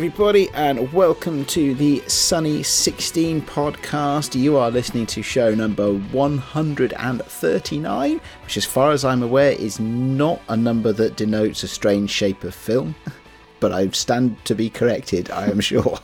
Everybody, and welcome to the Sunny 16 podcast. You are listening to show number 139, which, as far as I'm aware, is not a number that denotes a strange shape of film. But I stand to be corrected, I am sure.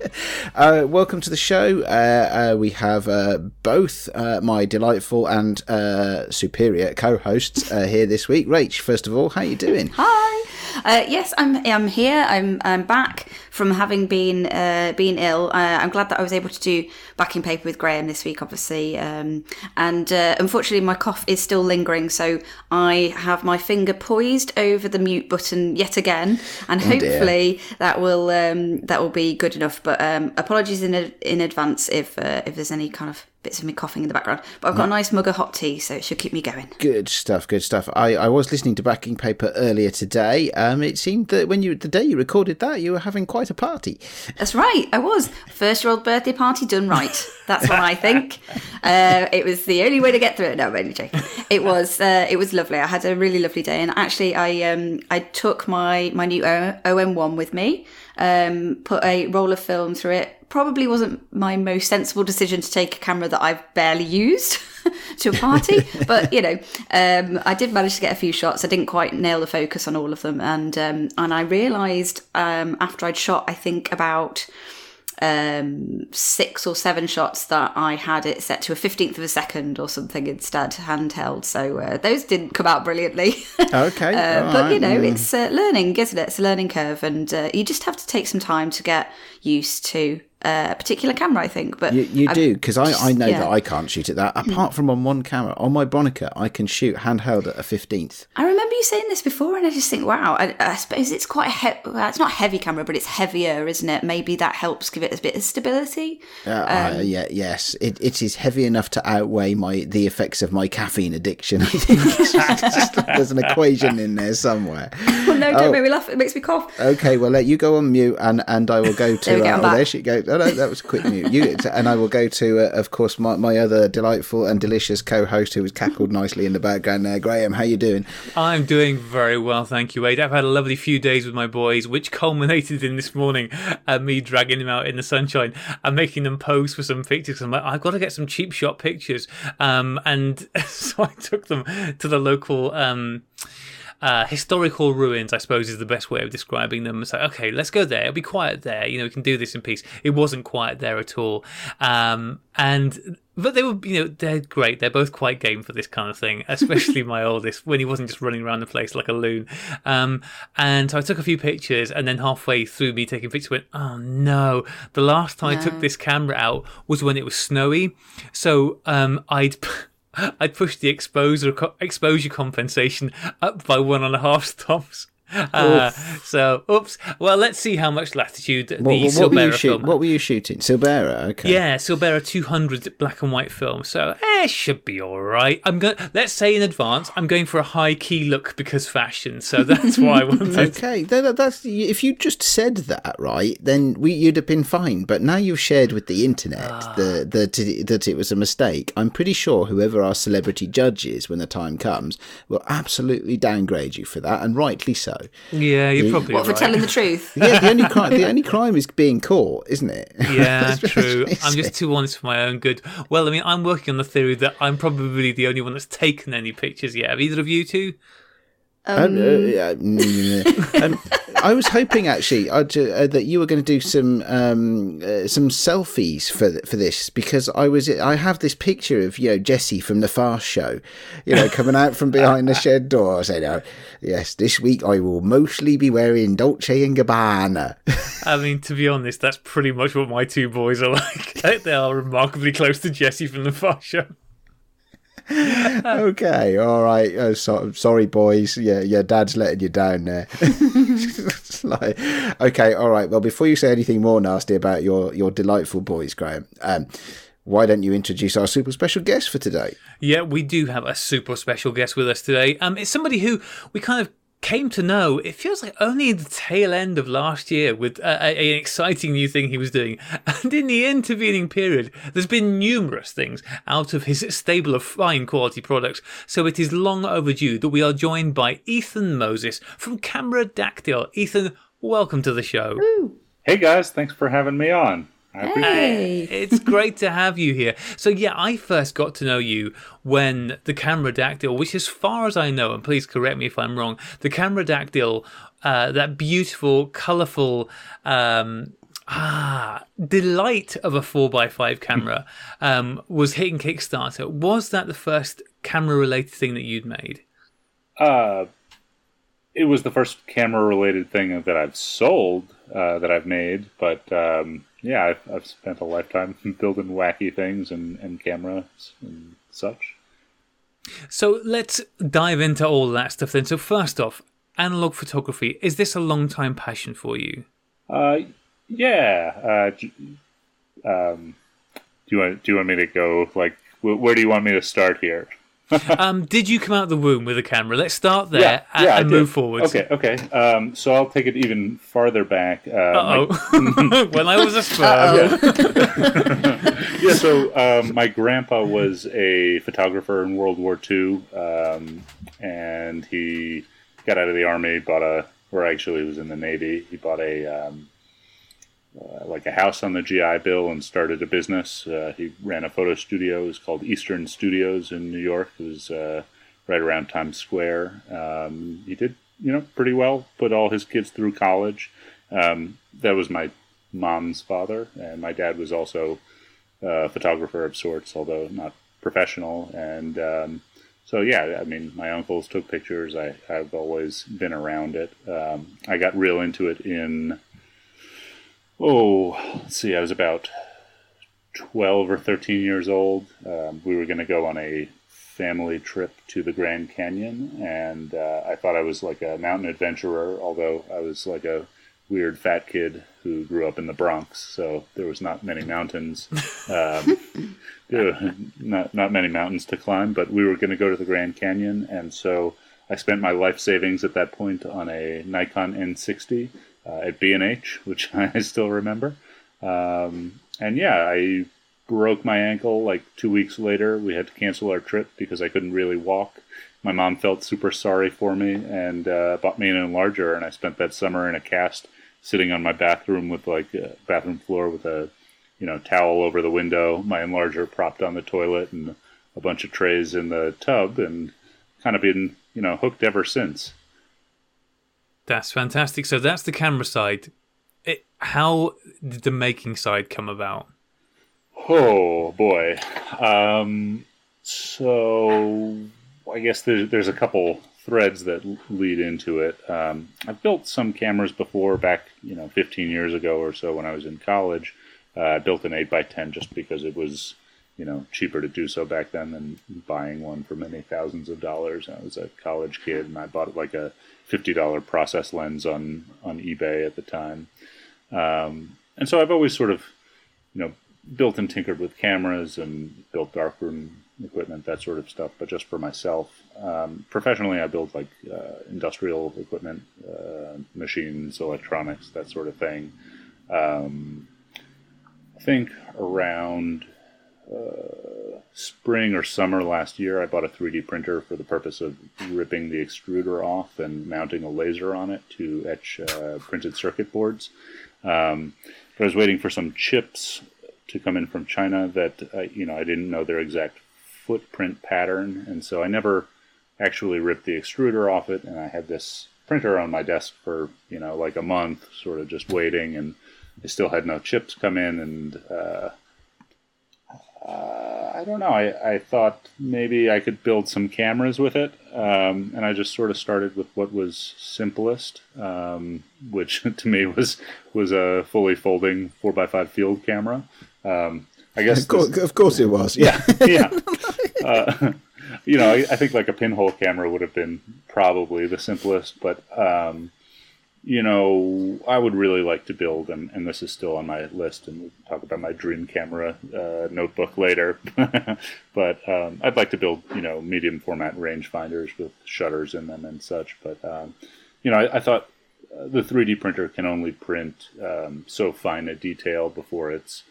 uh, welcome to the show. Uh, uh, we have uh, both uh, my delightful and uh, superior co-hosts here this week. Rach, first of all, how are you doing? Hi. Uh, yes, I'm. I'm here. I'm. I'm back from having been uh, been ill. Uh, I'm glad that I was able to do backing paper with Graham this week, obviously. Um, and uh, unfortunately, my cough is still lingering, so I have my finger poised over the mute button yet again, and Oh, dear. hopefully that will um, that will be good enough. But um, apologies in in advance if uh, if there's any kind of bits of me coughing in the background. But I've got a nice mug of hot tea, so it should keep me going. Good stuff, good stuff. I, I was listening to backing paper earlier today. Um, it seemed that when you the day you recorded that, you were having quite a party. That's right, I was. First year old birthday party done right. That's what I think. Uh, it was the only way to get through it. No, I'm only joking. It was uh, it was lovely. I had a really lovely day, and actually, I um I took my my new O- OM1 with me. Um, put a roll of film through it. Probably wasn't my most sensible decision to take a camera that I've barely used to a party, but you know, um, I did manage to get a few shots. I didn't quite nail the focus on all of them, and um, and I realised um, after I'd shot, I think about um, six or seven shots that I had it set to a fifteenth of a second or something instead, handheld. So uh, those didn't come out brilliantly. Okay, Uh, but you know, it's uh, learning, isn't it? It's a learning curve, and uh, you just have to take some time to get used to uh, a particular camera. I think, but You, you do because I, I know yeah. that I can't shoot at that. Apart from on one camera, on my Bronica, I can shoot handheld at a fifteenth. I remember you saying this before, and I just think, wow. I, I suppose it's quite a he- well, it's not a heavy camera, but it's heavier, isn't it? Maybe that helps give it a bit of stability. Uh, I- yeah, yes, it, it is heavy enough to outweigh my the effects of my caffeine addiction. I think there's an equation in there somewhere. Well, no, Oh. don't make me laugh. It makes me cough. Okay, well, let you go on mute, and, and I will go to. There we go, uh, oh, there she goes. No, that was quick mute. You and I will go to, uh, of course, my, my other delightful and delicious co-host who has cackled nicely in the background there. Graham, how you doing? I'm doing very well, thank you, Wade. I've had a lovely few days with my boys, which culminated in this morning uh, me dragging them out in the sunshine and making them pose for some pictures. I'm like, I've got to get some cheap shot pictures, um, and so I took them to the local. Um, uh, historical ruins, I suppose, is the best way of describing them. It's like, okay, let's go there. It'll be quiet there. You know, we can do this in peace. It wasn't quiet there at all. Um, and but they were, you know, they're great. They're both quite game for this kind of thing, especially my oldest when he wasn't just running around the place like a loon. Um, and so I took a few pictures, and then halfway through me taking pictures, went, oh no! The last time I took this camera out was when it was snowy, so um, I'd. I'd pushed the exposure exposure compensation up by one and a half stops. Uh, so, oops. Well, let's see how much latitude the What, what, what were you Silberra shoot, film. What were you shooting? Silberra. Okay. Yeah, Silberra 200 black and white film. So, eh, should be all right. I'm going. Let's say in advance, I'm going for a high key look because fashion. So that's why I wanted. Okay, that- that's if you just said that right, then we you'd have been fine. But now you've shared with the internet Ah. the, the, that it was a mistake. I'm pretty sure whoever our celebrity judge is when the time comes will absolutely downgrade you for that, and rightly so. Yeah, you're probably What for telling the truth? Yeah, the only crime the only crime is being caught, isn't it? Yeah, Let's- let's true. I'm just too honest for my own good. Well, I mean, I'm working on the theory that I'm probably the only one that's taken any pictures yet. Have either of you two? Um, uh, yeah, mm, um, I was hoping actually uh, uh, that you were going to do some um, uh, some selfies for for this because I was I have this picture of you know Jesse from the Fast Show, you know, coming out from behind the shed door. I said, oh, "Yes, this week I will mostly be wearing Dolce and Gabbana." I mean, to be honest, that's pretty much what my two boys are like. they are remarkably close to Jesse from the Fast Show. Okay, all right. Oh, so, sorry, boys. Yeah, your dad's letting you down there. Like, okay, all right. Well, before you say anything more nasty about your your delightful boys, Graham, um, why don't you introduce our super special guest for today? Yeah, we do have a super special guest with us today. Um, it's somebody who we kind of came to know. It feels like only the tail end of last year with uh, a, an exciting new thing he was doing, and in the intervening period, there's been numerous things out of his stable of fine quality products. So it is long overdue that we are joined by Ethan Moses from Cameradactyl. Ethan. welcome to the show. Hey guys, thanks for having me on. I appreciate it. Hey. It's great to have you here. So yeah, I first got to know you when the Cameradactyl, which as far as I know, and please correct me if I'm wrong, the Cameradactyl, uh, that beautiful, colourful, um, ah, delight of a four x five camera, um, was hitting Kickstarter. Was that the first camera-related thing that you'd made? Uh, it was the first camera-related thing that I've sold, uh, that I've made, but um, yeah, I've, I've spent a lifetime building wacky things and, and cameras and such. So let's dive into all that stuff then. So first off, analog photography is this a long time passion for you? Uh, yeah. Uh, um, do you want do you want me to go like wh- where do you want me to start here? um, did you come out of the womb with a camera? Let's start there and, I and move forward. Okay, okay. Um, so I'll take it even farther back. Uh, my- Oh, when I was a sperm. yeah, so um, my grandpa was a photographer in World War II, um, and he got out of the army, bought a, or actually he was in the Navy. He bought a um, uh, like a house on the GI Bill and started a business. Uh, he ran a photo studio. It was called Eastern Studios in New York. It was uh, right around Times Square. Um, he did, you know, pretty well. Put all his kids through college. Um, that was my mom's father, and my dad was also a photographer of sorts, although not professional. And um, so, yeah, I mean, my uncles took pictures. I, I've always been around it. Um, I got real into it in, oh, let's see, I was about 12 or 13 years old. Um, we were going to go on a family trip to the Grand Canyon, and uh, I thought I was like a mountain adventurer, although I was like a weird fat kid who grew up in the Bronx, so there was not many mountains. Um, not not many mountains to climb, but we were going to go to the Grand Canyon, and so I spent my life savings at that point on a Nikon N60 uh, at B&H, which I still remember. Um, and yeah, I broke my ankle like two weeks later. We had to cancel our trip because I couldn't really walk. My mom felt super sorry for me and uh, bought me an enlarger, and I spent that summer in a cast, sitting on my bathroom with like a bathroom floor with a you know towel over the window, my enlarger propped on the toilet, and a bunch of trays in the tub, and kind of been you know hooked ever since. That's fantastic. So that's the camera side. It, how did the making side come about? Oh boy. Um, so I guess there's, there's a couple threads that lead into it. Um, I've built some cameras before, back you know 15 years ago or so when I was in college. Uh, built an 8x10 just because it was you know cheaper to do so back then than buying one for many thousands of dollars. I was a college kid and I bought like a $50 process lens on on eBay at the time. Um, and so I've always sort of you know built and tinkered with cameras and built darkroom equipment, that sort of stuff, but just for myself. Um, professionally, I build like uh, industrial equipment, uh, machines, electronics, that sort of thing. Um, I think around uh, spring or summer last year, I bought a 3D printer for the purpose of ripping the extruder off and mounting a laser on it to etch uh, printed circuit boards. Um, but I was waiting for some chips to come in from China that uh, you know I didn't know their exact footprint pattern, and so I never actually ripped the extruder off it. And I had this printer on my desk for you know like a month, sort of just waiting, and I still had no chips come in, and uh, I don't know. I, I thought maybe I could build some cameras with it, um, and I just sort of started with what was simplest, um, which to me was was a fully folding four x five field camera. Um, I guess Of course, of course it was. Yeah. yeah. Uh, you know, I, I think like a pinhole camera would have been probably the simplest, but um, you know, I would really like to build, and, and this is still on my list, and we'll talk about my dream camera uh, notebook later. but um, I'd like to build, you know, medium format rangefinders with shutters in them and such. But um, you know, I, I thought uh, the 3D printer can only print um, so fine a detail before it's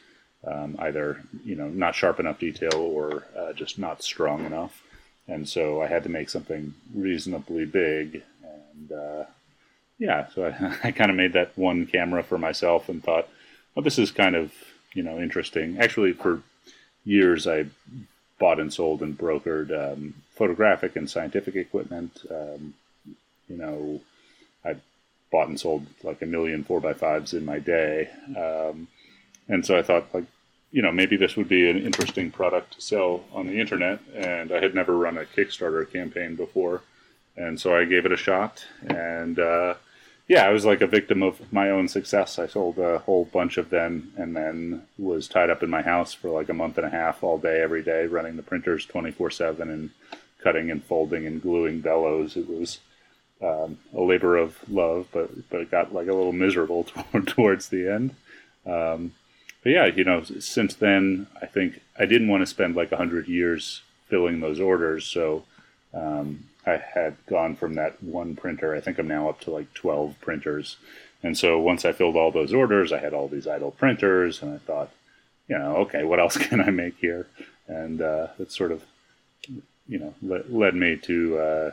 um, either you know not sharp enough detail or uh, just not strong enough, and so I had to make something reasonably big, and uh, yeah, so I, I kind of made that one camera for myself and thought, well, this is kind of you know interesting. Actually, for years I bought and sold and brokered um, photographic and scientific equipment. Um, you know, I bought and sold like a million four by fives in my day, um, and so I thought like you know, maybe this would be an interesting product to sell on the internet. And I had never run a Kickstarter campaign before. And so I gave it a shot. And uh, yeah, I was like a victim of my own success. I sold a whole bunch of them and then was tied up in my house for like a month and a half all day, every day, running the printers 24 7 and cutting and folding and gluing bellows. It was um, a labor of love, but, but it got like a little miserable towards the end. Um, but yeah, you know, since then, I think I didn't want to spend like a hundred years filling those orders, so um, I had gone from that one printer. I think I'm now up to like twelve printers, and so once I filled all those orders, I had all these idle printers, and I thought, you know, okay, what else can I make here? And uh, it sort of, you know, le- led me to uh,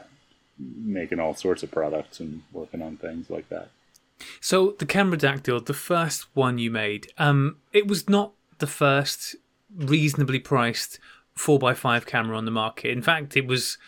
making all sorts of products and working on things like that. So the Cameradactyl, the first one you made, um, it was not the first reasonably priced four x five camera on the market. In fact, it was.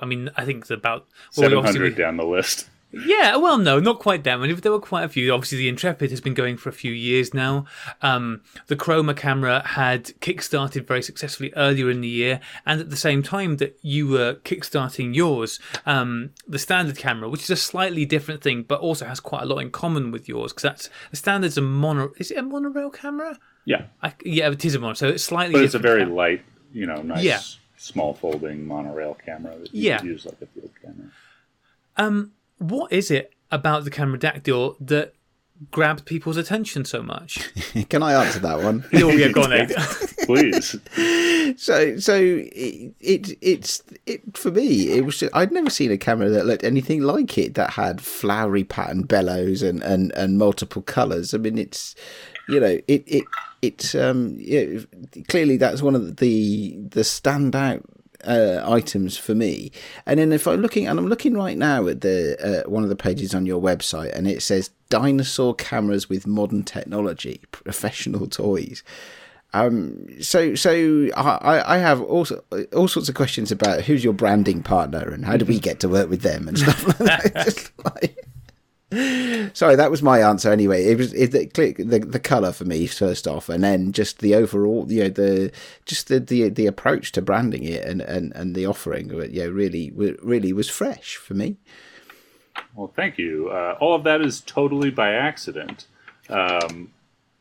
I mean, I think it's about well, seven hundred down the list. Yeah, well, no, not quite that many. There were quite a few. Obviously, the Intrepid has been going for a few years now. Um, the Chroma camera had kickstarted very successfully earlier in the year, and at the same time that you were kickstarting yours, um, the standard camera, which is a slightly different thing, but also has quite a lot in common with yours, because that's the standard's a mono. Is it a monorail camera? Yeah, I, yeah, it is a mono. So it's slightly, but it's a very light, you know, nice, yeah. Small folding monorail camera that you yeah. use like a field camera. Um, what is it about the Cameradactyl that grabbed people's attention so much? Can I answer that one? oh, yeah, go on, Please. So, so it, it, it's it for me. It was just, I'd never seen a camera that looked anything like it that had flowery pattern bellows and and and multiple colours. I mean, it's you know it it it's um yeah, clearly that's one of the the standout uh, items for me. And then if I'm looking, and I'm looking right now at the uh, one of the pages on your website, and it says dinosaur cameras with modern technology, professional toys. Um, so so I, I have all, all sorts of questions about who's your branding partner and how do we get to work with them and stuff like that. like, Sorry, that was my answer anyway. It was it, the, the the color for me first off, and then just the overall, you know, the just the the, the approach to branding it and, and, and the offering, yeah, really really was fresh for me. Well, thank you. Uh, all of that is totally by accident. Um,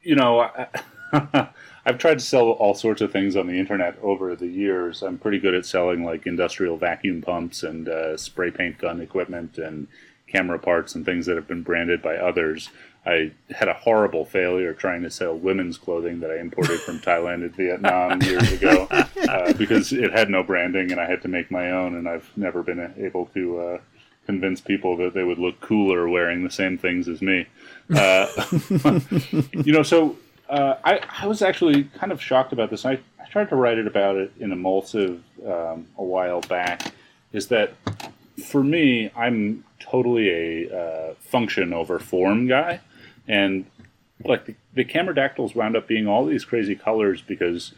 you know, I, I've tried to sell all sorts of things on the internet over the years. I'm pretty good at selling like industrial vacuum pumps and uh, spray paint gun equipment and camera parts and things that have been branded by others. I had a horrible failure trying to sell women's clothing that I imported from Thailand and Vietnam years ago uh, because it had no branding and I had to make my own. And I've never been able to uh, convince people that they would look cooler wearing the same things as me. Uh, you know, so uh, I, I, was actually kind of shocked about this. I, I tried to write it about it in Emulsive um, a while back. Is that for me, I'm totally a uh, function over form guy, and like the, the Cameradactyls wound up being all these crazy colors because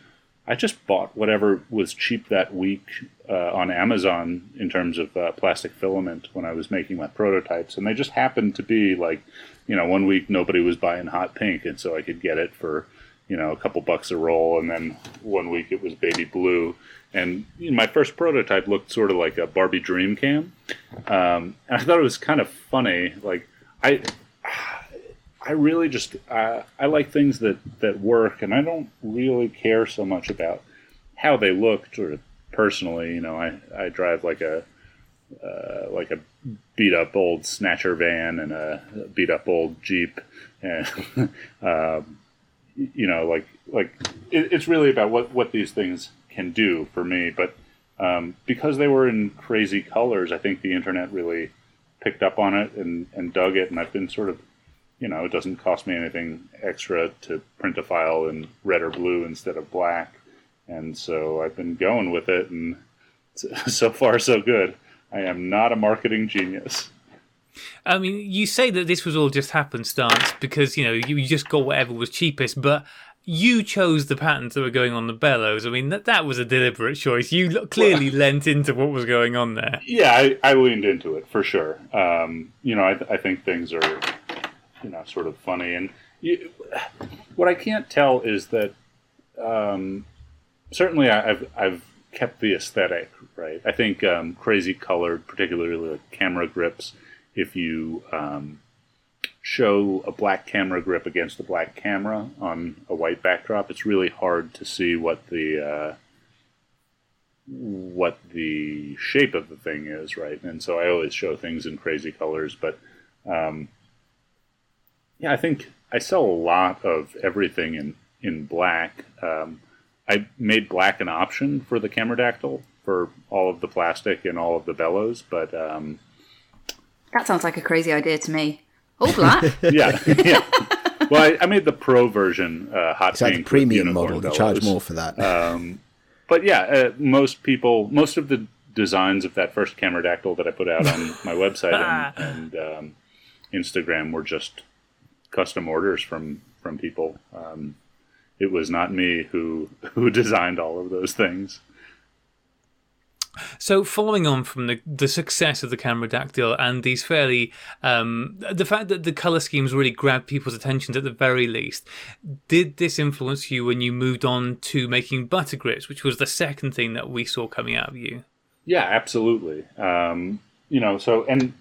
I just bought whatever was cheap that week uh, on Amazon in terms of uh, plastic filament when I was making my prototypes, and they just happened to be like, you know, one week nobody was buying hot pink, and so I could get it for you know a couple bucks a roll, and then one week it was baby blue, and you know, my first prototype looked sort of like a Barbie Dream Cam, um, and I thought it was kind of funny. Like I, I really just uh, I like things that that work, and I don't really care so much about how they look. Sort of personally, you know, I I drive like a uh, like a beat up old snatcher van and a beat up old Jeep, and um, you know, like like it, it's really about what what these things can do for me. But um, because they were in crazy colors, I think the internet really picked up on it and, and dug it. And I've been sort of, you know, it doesn't cost me anything extra to print a file in red or blue instead of black. And so I've been going with it, and so far so good. I am not a marketing genius. I mean, you say that this was all just happenstance because you know you, you just got whatever was cheapest, but you chose the patterns that were going on the bellows. I mean, that that was a deliberate choice. You clearly well, lent into what was going on there. Yeah, I, I leaned into it for sure. Um, you know, I, I think things are, you know, sort of funny, and you, what I can't tell is that um, certainly I've I've kept the aesthetic right. I think um, crazy colored, particularly like camera grips, if you um, show a black camera grip against a black camera on a white backdrop, it's really hard to see what the uh, what the shape of the thing is, right? And so I always show things in crazy colors, but um, yeah, I think I sell a lot of everything in in black. Um, I made black an option for the Cameradactyl for all of the plastic and all of the bellows, but um, that sounds like a crazy idea to me. All black. yeah, yeah. Well, I, I, made the pro version uh, hot it's pink. Like premium model. You charge more for that. Um, but yeah, uh, most people, most of the designs of that first Cameradactyl that I put out on my website and, and um, Instagram were just custom orders from from people. Um, it was not me who who designed all of those things. So, following on from the the success of the Cameradactyl and these fairly, um, the fact that the color schemes really grabbed people's attentions at the very least, did this influence you when you moved on to making butter grips, which was the second thing that we saw coming out of you? Yeah, absolutely. Um, you know, so and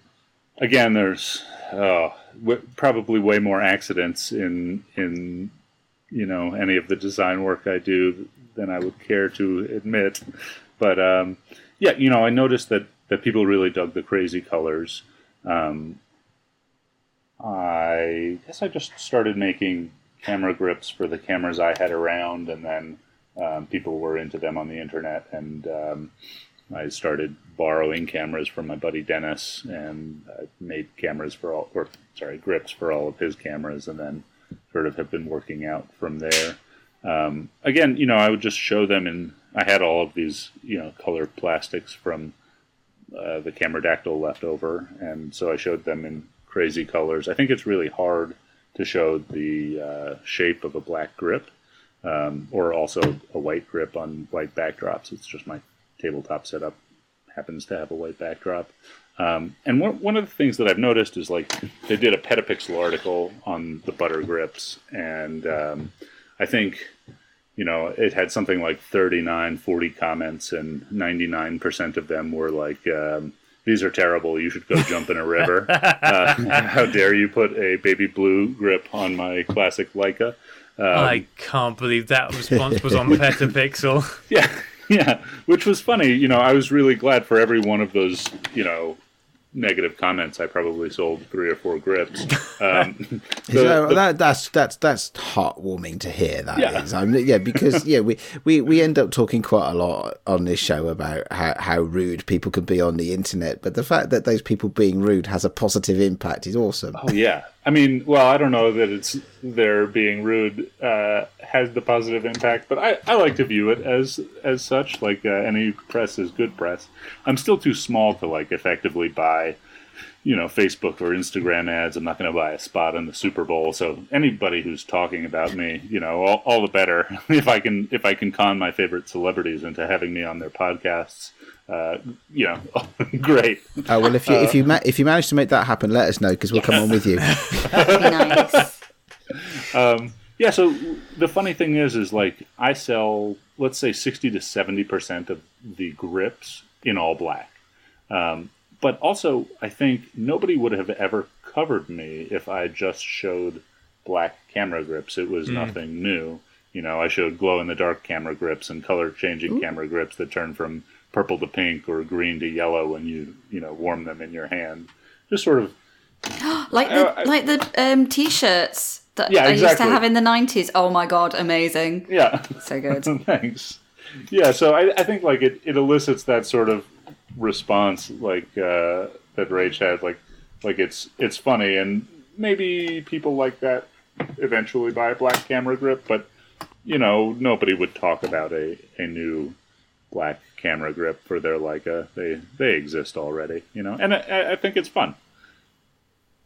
again, there's uh, probably way more accidents in in you know any of the design work I do than I would care to admit, but. Um, yeah, you know, I noticed that that people really dug the crazy colors. Um, I guess I just started making camera grips for the cameras I had around, and then um, people were into them on the internet, and um, I started borrowing cameras from my buddy Dennis, and I made cameras for all, or sorry, grips for all of his cameras, and then sort of have been working out from there. Um, again, you know, I would just show them in I had all of these, you know, colored plastics from uh, the Cameradactyl left over, and so I showed them in crazy colors. I think it's really hard to show the uh, shape of a black grip, um, or also a white grip on white backdrops. It's just my tabletop setup happens to have a white backdrop. Um, and one, one of the things that I've noticed is like they did a Petapixel article on the butter grips, and um, I think you know, it had something like 39, 40 comments, and 99% of them were like, um, these are terrible. You should go jump in a river. Uh, how dare you put a baby blue grip on my classic Leica? Um, I can't believe that response was on Petapixel. Yeah, yeah, which was funny. You know, I was really glad for every one of those, you know, negative comments, I probably sold three or four grips. Um, the, that, that, that's that's that's heartwarming to hear. That yeah. is, um, yeah, because yeah, we, we we end up talking quite a lot on this show about how, how rude people can be on the internet, but the fact that those people being rude has a positive impact is awesome. Oh yeah, I mean, well, I don't know that it's their being rude uh, has the positive impact, but I, I like to view it as as such. Like uh, any press is good press. I'm still too small to like effectively buy you know, Facebook or Instagram ads. I'm not going to buy a spot in the Super Bowl. So anybody who's talking about me, you know, all, all the better if I can if I can con my favorite celebrities into having me on their podcasts. Uh, you know, great. Oh well, if you uh, if you ma- if you manage to make that happen, let us know because we'll come on with you. nice. Um, yeah. So the funny thing is, is like I sell, let's say, sixty to seventy percent of the grips in all black. Um, but also, I think nobody would have ever covered me if I just showed black camera grips. It was mm. nothing new. You know, I showed glow in the dark camera grips and color changing camera grips that turn from purple to pink or green to yellow when you you know warm them in your hand. Just sort of like the uh, like the um, t-shirts that yeah, I exactly. used to have in the nineties. Oh my god, amazing! Yeah, so good. Thanks. Yeah, so I, I think like it, it elicits that sort of response like uh, that Rach had. Like like it's it's funny, and maybe people like that eventually buy a black camera grip, but you know nobody would talk about a, a new black camera grip for their Leica. They they exist already, you know, and I, I think it's fun.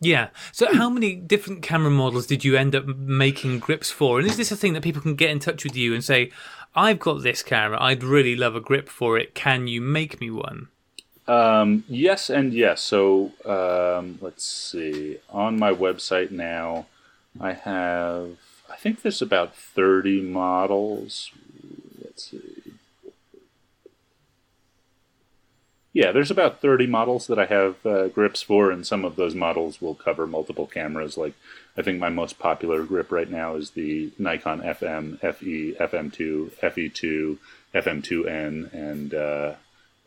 Yeah. So, how many different camera models did you end up making grips for? And is this a thing that people can get in touch with you and say, I've got this camera, I'd really love a grip for it. Can you make me one? Um, yes, and yes. So, um, let's see. On my website now, I have, I think there's about 30 models. Let's see. Yeah, there's about 30 models that I have uh, grips for, and some of those models will cover multiple cameras. Like, I think my most popular grip right now is the Nikon FM, FE, FM2, FE2, FM2N, and uh,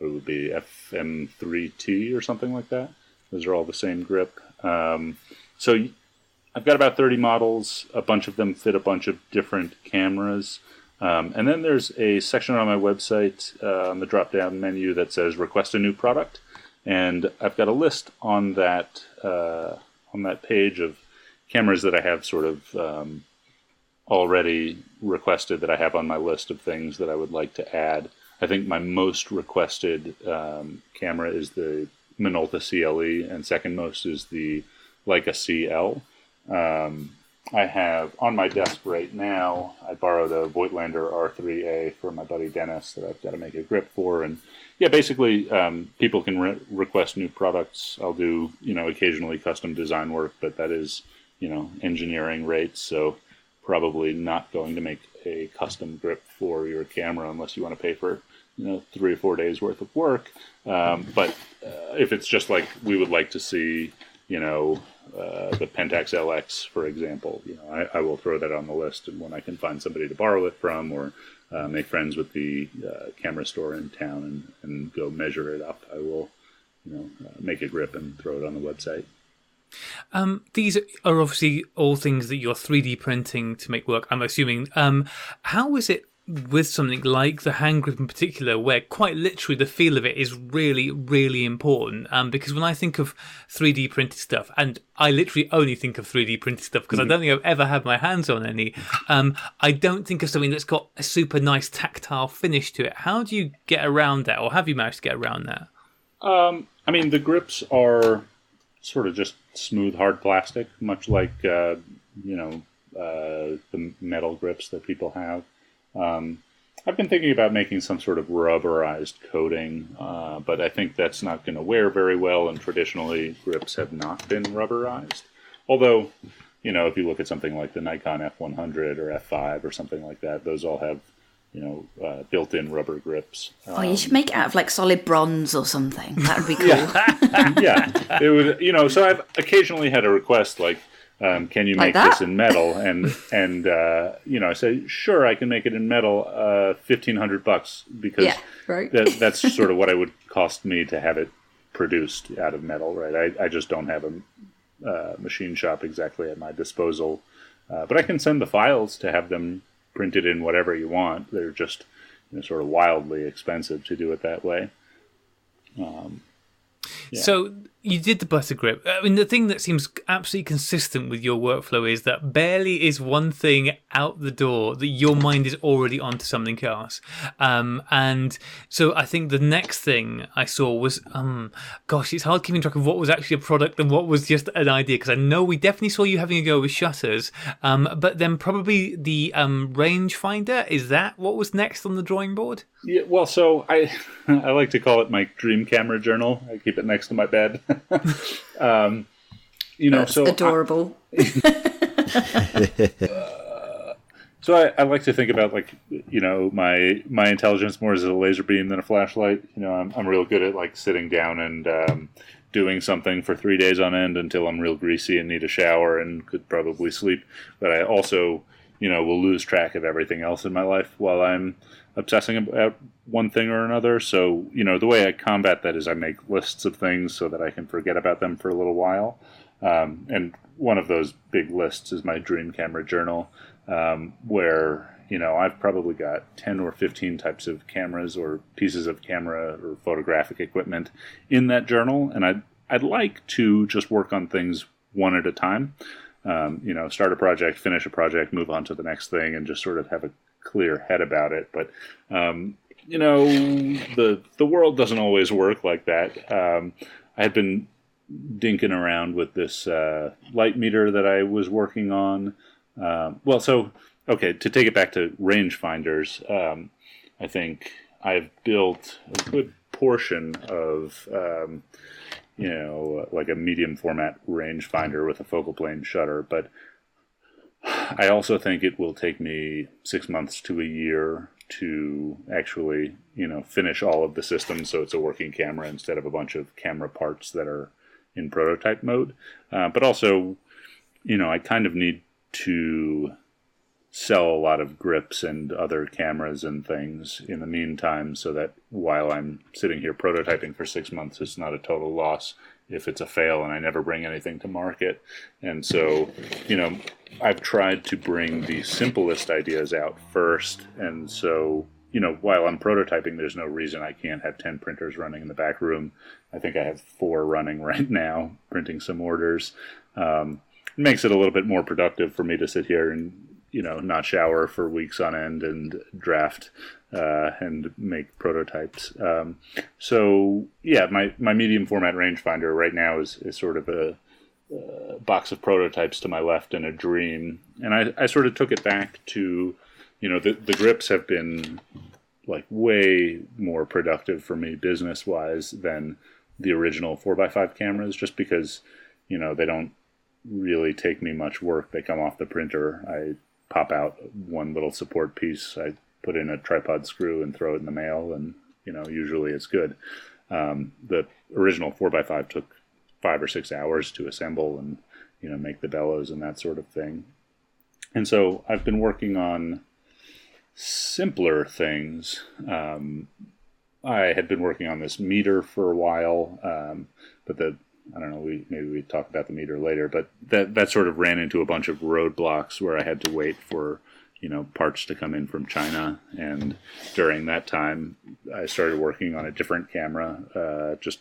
it would be FM3T or something like that. Those are all the same grip. Um, so I've got about 30 models. A bunch of them fit a bunch of different cameras. Um, and then there's a section on my website uh, on the drop down menu that says request a new product. And I've got a list on that uh, on that page of cameras that I have sort of um, already requested that I have on my list of things that I would like to add. I think my most requested um, camera is the Minolta CLE, and second most is the Leica CL. Um, I have on my desk right now. I borrowed a Voigtlander R3A for my buddy Dennis that I've got to make a grip for, and yeah, basically um, people can re- request new products. I'll do you know occasionally custom design work, but that is you know engineering rates, so probably not going to make a custom grip for your camera unless you want to pay for you know three or four days worth of work. Um, but uh, if it's just like we would like to see, you know, uh, the Pentax LX, for example. You know, I, I, will throw that on the list, and when I can find somebody to borrow it from, or uh, make friends with the uh, camera store in town and, and go measure it up, I will, you know, uh, make a grip and throw it on the website. Um, these are obviously all things that you're 3D printing to make work. I'm assuming. Um, how is it with something like the hand grip in particular, where quite literally the feel of it is really, really important. Um, because when I think of 3D printed stuff, and I literally only think of 3D printed stuff because mm-hmm. I don't think I've ever had my hands on any, um, I don't think of something that's got a super nice tactile finish to it. How do you get around that, or have you managed to get around that? Um, I mean, the grips are sort of just smooth, hard plastic, much like, uh, you know, uh, the metal grips that people have. Um, I've been thinking about making some sort of rubberized coating, uh, but I think that's not going to wear very well, and traditionally grips have not been rubberized. Although, you know, if you look at something like the Nikon F100 or F5 or something like that, those all have, you know, uh, built-in rubber grips. Um, oh, you should make it out of like solid bronze or something. That would be cool. yeah, yeah. It would, you know. So I've occasionally had a request like, um, can you make like this in metal? And and uh, you know, I say, sure, I can make it in metal, uh, fifteen hundred bucks because yeah, right. that, that's sort of what it would cost me to have it produced out of metal, right? I, I just don't have a uh, machine shop exactly at my disposal, uh, but I can send the files to have them printed in whatever you want. They're just you know, sort of wildly expensive to do it that way. Um, yeah. So you did the butter grip. I mean, the thing that seems absolutely consistent with your workflow is that barely is one thing out the door that your mind is already onto something else. Um, and so I think the next thing I saw was, um, gosh, it's hard keeping track of what was actually a product and what was just an idea because I know we definitely saw you having a go with shutters, um, but then probably the um, rangefinder. Is that what was next on the drawing board? Yeah, well, so I I like to call it my dream camera journal. I keep it next to my bed. um, you know, That's so adorable. I, uh, so I, I, like to think about like you know my my intelligence more as a laser beam than a flashlight. You know, I'm I'm real good at like sitting down and um, doing something for three days on end until I'm real greasy and need a shower and could probably sleep. But I also you know will lose track of everything else in my life while I'm obsessing about one thing or another. So, you know, the way I combat that is I make lists of things so that I can forget about them for a little while. Um, and one of those big lists is my dream camera journal, um, where, you know, I've probably got 10 or 15 types of cameras or pieces of camera or photographic equipment in that journal. And I'd, I'd like to just work on things one at a time. Um, you know, start a project, finish a project, move on to the next thing, and just sort of have a clear head about it. But um, you know, the the world doesn't always work like that. Um, I had been dinking around with this uh, light meter that I was working on. Um, well, so okay, to take it back to rangefinders, um, I think I've built a good portion of um, you know like a medium format rangefinder with a focal plane shutter, but I also think it will take me six months to a year to actually, you know, finish all of the systems so it's a working camera instead of a bunch of camera parts that are in prototype mode. Uh, but also, you know, I kind of need to sell a lot of grips and other cameras and things in the meantime so that while I'm sitting here prototyping for six months, it's not a total loss if it's a fail and I never bring anything to market. And so, you know, I've tried to bring the simplest ideas out first. And so, you know, while I'm prototyping, there's no reason I can't have 10 printers running in the back room. I think I have four running right now, printing some orders. Um, it makes it a little bit more productive for me to sit here and, you know, not shower for weeks on end and draft uh, and make prototypes. Um, so yeah, my, my medium format rangefinder right now is, is sort of a, box of prototypes to my left and a dream. And I, I sort of took it back to, you know, the, the grips have been like way more productive for me business wise than the original 4x5 cameras just because, you know, they don't really take me much work. They come off the printer. I pop out one little support piece. I put in a tripod screw and throw it in the mail, and you know usually it's good. Um, the original four x five took five or six hours to assemble and you know make the bellows and that sort of thing. And so I've been working on simpler things. Um, I had been working on this meter for a while, um, but the I don't know. We maybe we talk about the meter later, but that that sort of ran into a bunch of roadblocks where I had to wait for you know parts to come in from China, and during that time, I started working on a different camera. Uh, just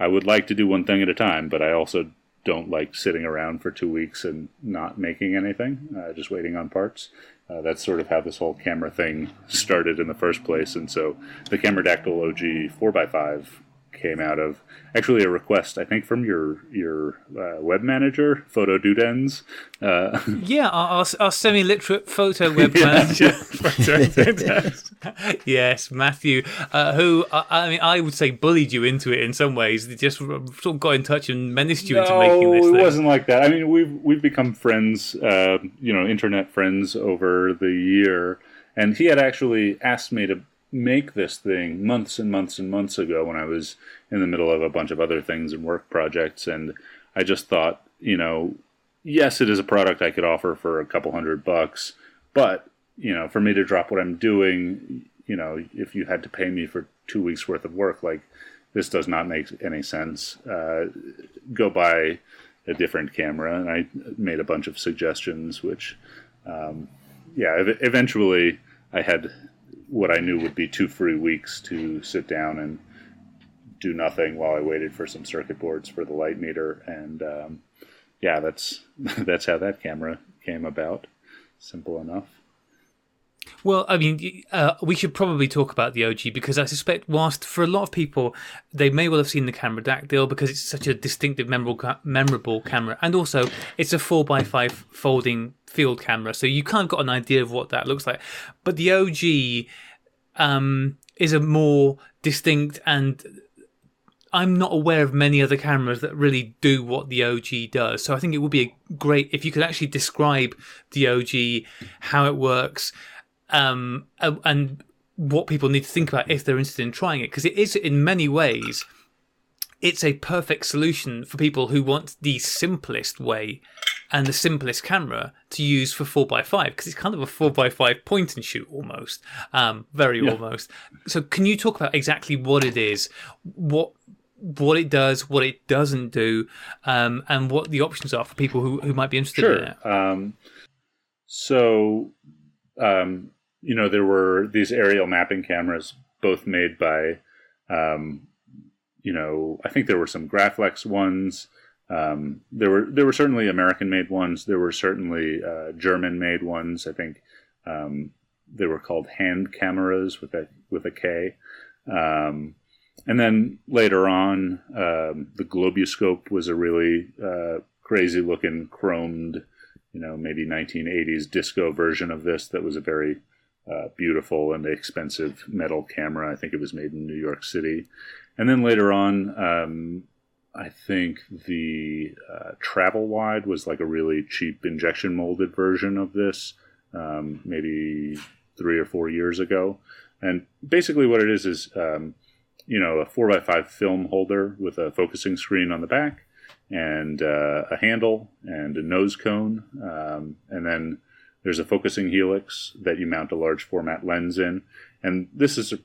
I would like to do one thing at a time, but I also don't like sitting around for two weeks and not making anything, uh, just waiting on parts. Uh, that's sort of how this whole camera thing started in the first place. And so the Cameradactyl OG 4x5 came out of actually a request, I think, from your your uh, web manager, Photo Dudens. Uh, yeah, our, our semi-literate photo web manager. yes, Matthew, uh, who I mean, I would say bullied you into it in some ways. They just sort of got in touch and menaced you no, into making this. it thing. wasn't like that. I mean, we've we've become friends, uh, you know, internet friends over the year, and he had actually asked me to make this thing months and months and months ago when I was in the middle of a bunch of other things and work projects. And I just thought, you know, yes, it is a product I could offer for a couple hundred bucks, but, you know, for me to drop what I'm doing, you know, if you had to pay me for two weeks worth of work, like this does not make any sense. Uh, go buy a different camera. And I made a bunch of suggestions, which, um, yeah, eventually I had what I knew would be two free weeks to sit down and do nothing while I waited for some circuit boards for the light meter. And um, yeah, that's that's how that camera came about. Simple enough. Well, I mean, uh, we should probably talk about the OG because I suspect, whilst for a lot of people, they may well have seen the Cameradactyl because it's such a distinctive, memorable, memorable camera, and also it's a four x five folding field camera, so you kind of got an idea of what that looks like. But the OG um, is a more distinct and I'm not aware of many other cameras that really do what the OG does. So I think it would be great if you could actually describe the OG, how it works, um, and what people need to think about if they're interested in trying it. Because it is, in many ways, it's a perfect solution for people who want the simplest way and the simplest camera to use for 4x5 because it's kind of a 4x5 point and shoot almost um, very yeah. almost so can you talk about exactly what it is what what it does what it doesn't do um, and what the options are for people who, who might be interested sure. in it um, so um, you know there were these aerial mapping cameras both made by um, you know, I think there were some Graflex ones. Um, there were there were certainly American made ones. There were certainly uh, German made ones. I think um, they were called hand cameras with a with a K. Um, and then later on, um, the Globuscope was a really uh, crazy looking chromed, you know, maybe 1980s disco version of this that was a very uh, beautiful and expensive metal camera. I think it was made in New York City. And then later on, um, I think the uh, Travel Wide was like a really cheap injection molded version of this, um, maybe three or four years ago. And basically, what it is is, um, you know, a 4x5 film holder with a focusing screen on the back and uh, a handle and a nose cone. Um, and then there's a focusing helix that you mount a large format lens in. And this is a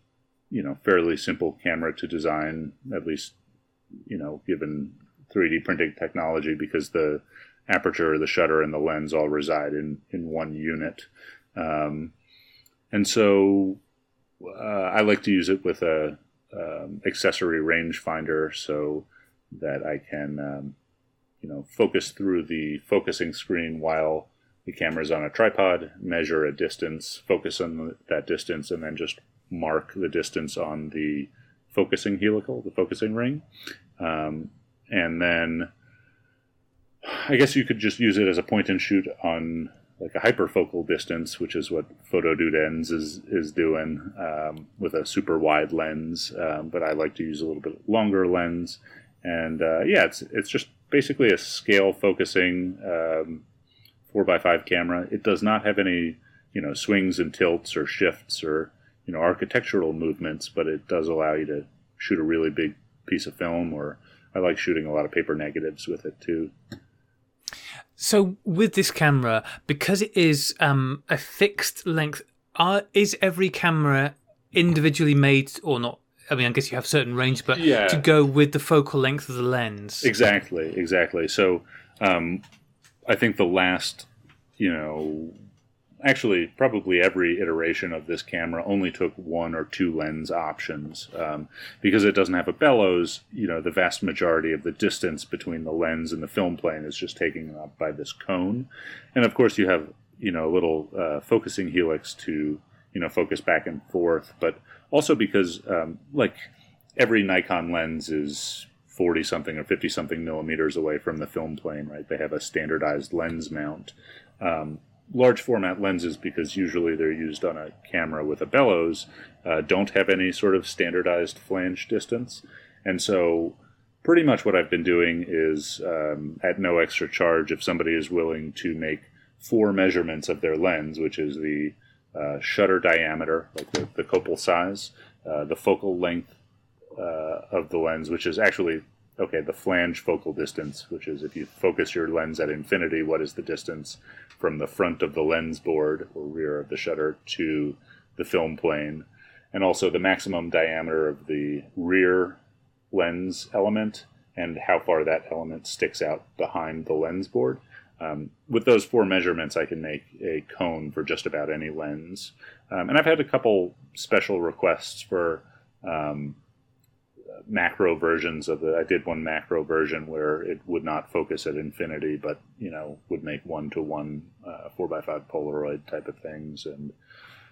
you know fairly simple camera to design, at least you know given 3D printing technology, because the aperture, the shutter, and the lens all reside in in one unit. Um, and so uh, I like to use it with a um, accessory rangefinder so that I can um, you know focus through the focusing screen while the camera is on a tripod, measure a distance, focus on that distance, and then just mark the distance on the focusing helical, the focusing ring. Um, and then I guess you could just use it as a point and shoot on like a hyperfocal distance, which is what PhotoDude is is doing um, with a super wide lens. Um, but I like to use a little bit longer lens, and uh, yeah, it's it's just basically a scale focusing um, four x five camera. It does not have any you know swings and tilts or shifts or you know architectural movements, but it does allow you to shoot a really big piece of film. Or I like shooting a lot of paper negatives with it too. So with this camera, because it is um, a fixed length, are, is every camera individually made or not? I mean, I guess you have certain range, but Yeah. to go with the focal length of the lens. Exactly, exactly. So um, I think the last, you know, actually probably every iteration of this camera only took one or two lens options um, because it doesn't have a bellows. You know, the vast majority of the distance between the lens and the film plane is just taken up by this cone, and of course you have you know a little uh, focusing helix to you know focus back and forth, but also because um, like every Nikon lens is 40 something or 50 something millimeters away from the film plane, right? They have a standardized lens mount. Um, large format lenses, because usually they're used on a camera with a bellows, uh, don't have any sort of standardized flange distance. And so, pretty much what I've been doing is um, at no extra charge, if somebody is willing to make four measurements of their lens, which is the uh, shutter diameter, like the, the copal size, uh, the focal length uh, of the lens, which is actually okay, the flange focal distance, which is if you focus your lens at infinity, what is the distance from the front of the lens board or rear of the shutter to the film plane, and also the maximum diameter of the rear lens element and how far that element sticks out behind the lens board. Um, with those four measurements, I can make a cone for just about any lens. Um, and I've had a couple special requests for um, macro versions of the. I did one macro version where it would not focus at infinity, but you know would make one to one four x five Polaroid type of things. And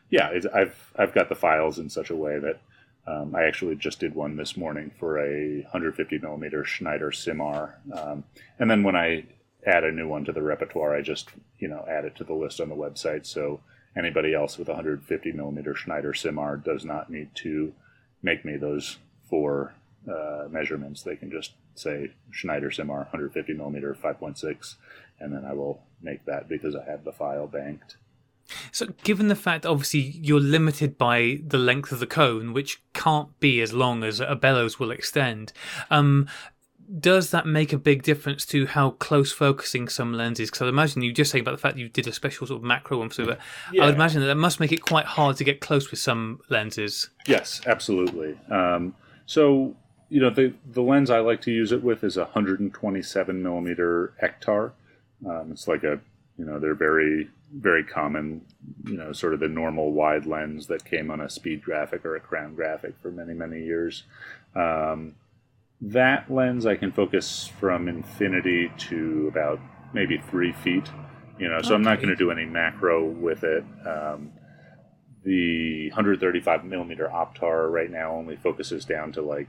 yeah, I've I've got the files in such a way that um, I actually just did one this morning for a 150 millimeter Schneider Symmar, um, and then when I add a new one to the repertoire, I just you know add it to the list on the website. So anybody else with a 150 millimeter Schneider Symmar does not need to make me those four uh, measurements. They can just say Schneider Symmar 150 millimeter 5.6, and then I will make that because I have the file banked. So, given the fact, obviously, you're limited by the length of the cone, which can't be as long as a bellows will extend, um, does that make a big difference to how close focusing some lenses? Because I'd imagine you just saying about the fact that you did a special sort of macro one for it. I would imagine that that must make it quite hard to get close with some lenses. Yes, absolutely. Um, so you know the the lens I like to use it with is a 127 millimeter Ektar. Um, it's like a you know they're very very common you know sort of the normal wide lens that came on a speed graphic or a crown graphic for many many years. Um, that lens I can focus from infinity to about maybe three feet. You know, so I'm not going to do any macro with it. Um, the 135 millimeter Optar right now only focuses down to like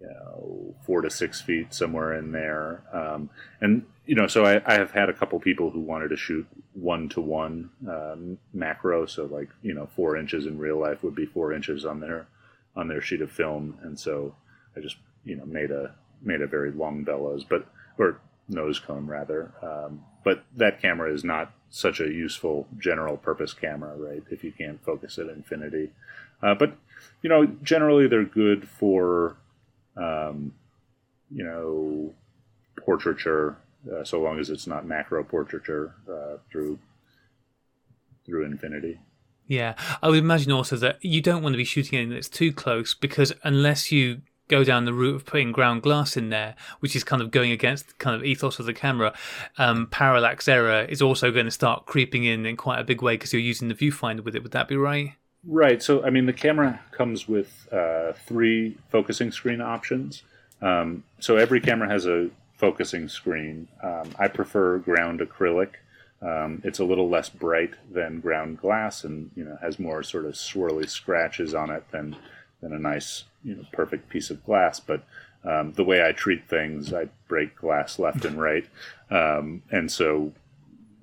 you know four to six feet somewhere in there. Um, and you know, so I, I, have had a couple people who wanted to shoot one to one macro, so like you know four inches in real life would be four inches on their on their sheet of film, and so I just you know made a made a very long bellows, but or nose cone rather. Um, but that camera is not such a useful general purpose camera, right? If you can't focus at infinity. Uh, but you know, generally they're good for um, you know portraiture, uh, so long as it's not macro portraiture uh, through through infinity. Yeah, I would imagine also that you don't want to be shooting anything that's too close because unless you go down the route of putting ground glass in there, which is kind of going against kind of ethos of the camera, um, parallax error is also going to start creeping in in quite a big way because you're using the viewfinder with it. Would that be right? Right. So, I mean, the camera comes with uh, three focusing screen options. Um, so every camera has a focusing screen. Um, I prefer ground acrylic. Um, it's a little less bright than ground glass, and you know has more sort of swirly scratches on it than than a nice you know perfect piece of glass. But um, the way I treat things, I break glass left and right, um, and so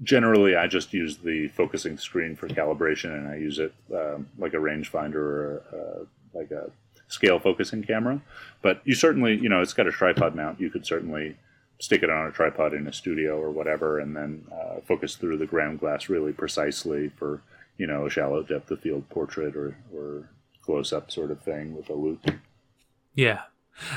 generally I just use the focusing screen for calibration, and I use it um, like a rangefinder or uh, like a scale focusing camera. But you certainly, you know, it's got a tripod mount. You could certainly stick it on a tripod in a studio or whatever, and then uh, focus through the ground glass really precisely for you know a shallow depth of field portrait or or close up sort of thing with a loop. Yeah,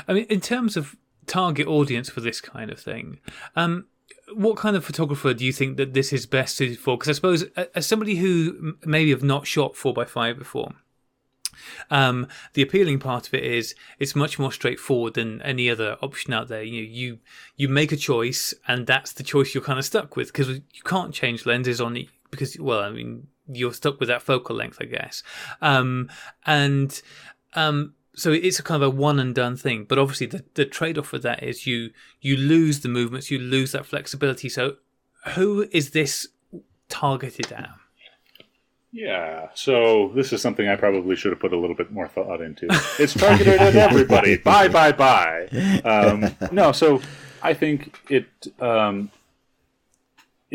I mean, in terms of target audience for this kind of thing, um, what kind of photographer do you think that this is best suited for? Because I suppose as somebody who maybe have not shot four by five before, um, the appealing part of it is it's much more straightforward than any other option out there. You you you make a choice, and that's the choice you're kind of stuck with because you can't change lenses on it because well, I mean you're stuck with that focal length, I guess. Um, and um, so it's a kind of a one and done thing. But obviously, the, the trade off with that is you you lose the movements, you lose that flexibility. So, who is this targeted at? Yeah, so this is something I probably should have put a little bit more thought into. It's targeted at everybody. bye, bye, bye. Um, no, so I think it um,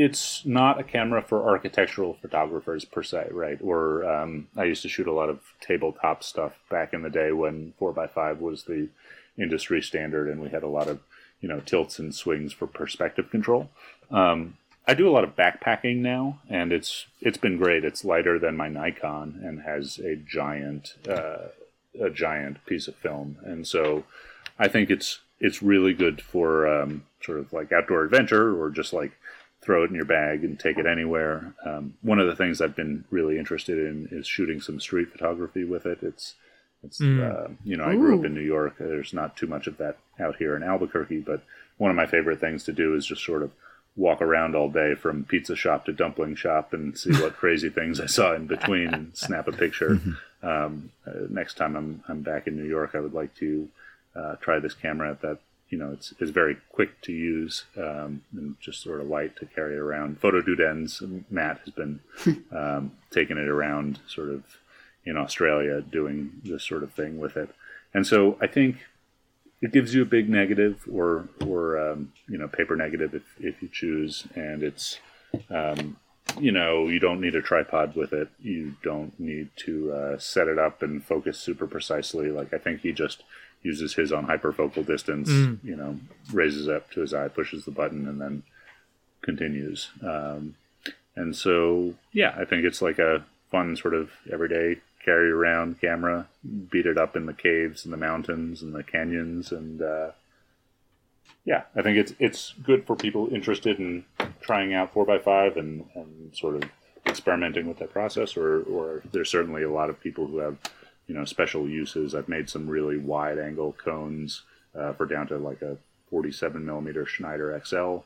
it's not a camera for architectural photographers per se, right? Or um, I used to shoot a lot of tabletop stuff back in the day when four x five was the industry standard, and we had a lot of you know tilts and swings for perspective control. Um, I do a lot of backpacking now, and it's it's been great. It's lighter than my Nikon and has a giant uh, a giant piece of film, and so I think it's it's really good for um, sort of like outdoor adventure or just like throw it in your bag and take it anywhere. Um, one of the things I've been really interested in is shooting some street photography with it. It's it's mm. uh, you know I grew up in New York. There's not too much of that out here in Albuquerque, but one of my favorite things to do is just sort of walk around all day from pizza shop to dumpling shop and see what crazy things I saw in between and snap a picture. Um, uh, next time I'm I'm back in New York, I would like to uh, try this camera at that you know, it's, it's very quick to use um, and just sort of light to carry around. Photo Dudens, Matt has been um, taking it around sort of in Australia doing this sort of thing with it. And so I think it gives you a big negative or, or um, you know, paper negative if, if you choose. And it's, um, you know, you don't need a tripod with it. You don't need to uh, set it up and focus super precisely. Like I think he just uses his on hyperfocal distance, mm. you know, raises up to his eye, pushes the button, and then continues. Um, and so, yeah, I think it's like a fun sort of everyday carry around camera, beat it up in the caves and the mountains and the canyons, and uh, yeah, I think it's it's good for people interested in trying out four x five and and sort of experimenting with that process. Or or there's certainly a lot of people who have you know special uses. I've made some really wide angle cones uh, for down to like a 47 millimeter Schneider XL,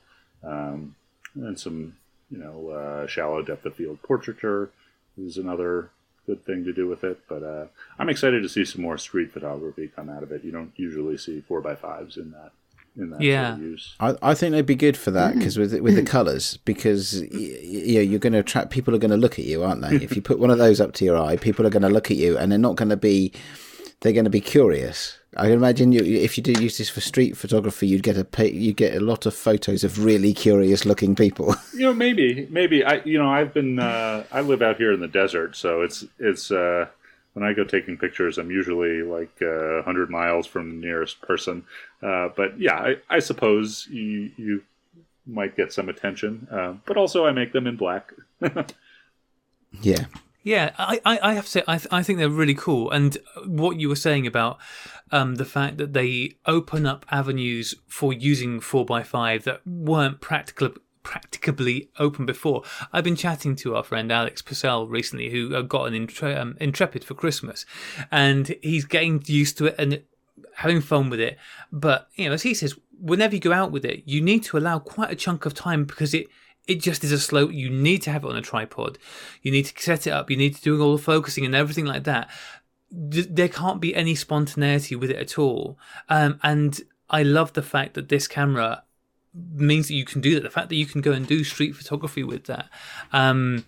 um, and some you know uh, shallow depth of field portraiture is another good thing to do with it. But uh, I'm excited to see some more street photography come out of it. You don't usually see four by fives in that in that Yeah. sort of use. I, I think they'd be good for that because with with the colours because y- y- you know, you're going to attract people are going to look at you, aren't they? if you put one of those up to your eye, people are going to look at you and they're not going to be they're going to be curious. I can imagine you if you do use this for street photography, you'd get a you get a lot of photos of really curious looking people. You know, maybe, maybe I, you know, I've been, uh, I live out here in the desert, so it's, it's, uh, when I go taking pictures, I'm usually like uh, 100 miles from the nearest person. Uh, but yeah, I, I suppose you, you might get some attention. Uh, but also, I make them in black. yeah, Yeah, I, I, I have to say, I, th- I think they're really cool. And what you were saying about um, the fact that they open up avenues for using 4x5 that weren't practical, practicably open before. I've been chatting to our friend Alex Purcell recently, who uh, got an Intre- um, Intrepid for Christmas. And he's getting used to it and having fun with it. But, you know, as he says, whenever you go out with it, you need to allow quite a chunk of time because it it just is a slow you need to have it on a tripod you need to set it up you need to do all the focusing and everything like that there can't be any spontaneity with it at all um, and i love the fact that this camera means that you can do that. The fact that you can go and do street photography with that um,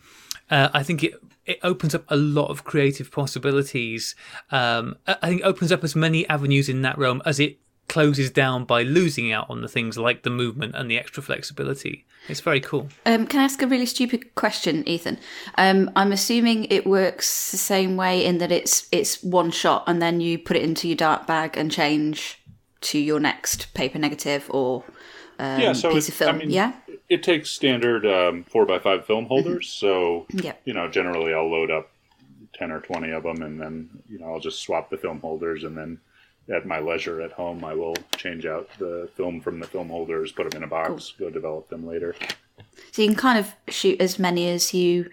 uh, i think it it opens up a lot of creative possibilities. Um, i think it opens up as many avenues in that realm as it closes down by losing out on the things like the movement and the extra flexibility. It's very cool. Um, can I ask a really stupid question, Ethan? Um, I'm assuming it works the same way in that it's it's one shot and then you put it into your dark bag and change to your next paper negative or um, yeah, so piece it, of film. I mean, yeah, it takes standard um, four by five film holders. So Yeah. you know, generally I'll load up ten or twenty of them, and then you know I'll just swap the film holders, and then at my leisure at home, I will change out the film from the film holders, put them in a box, go develop them later. so you can kind of shoot as many as you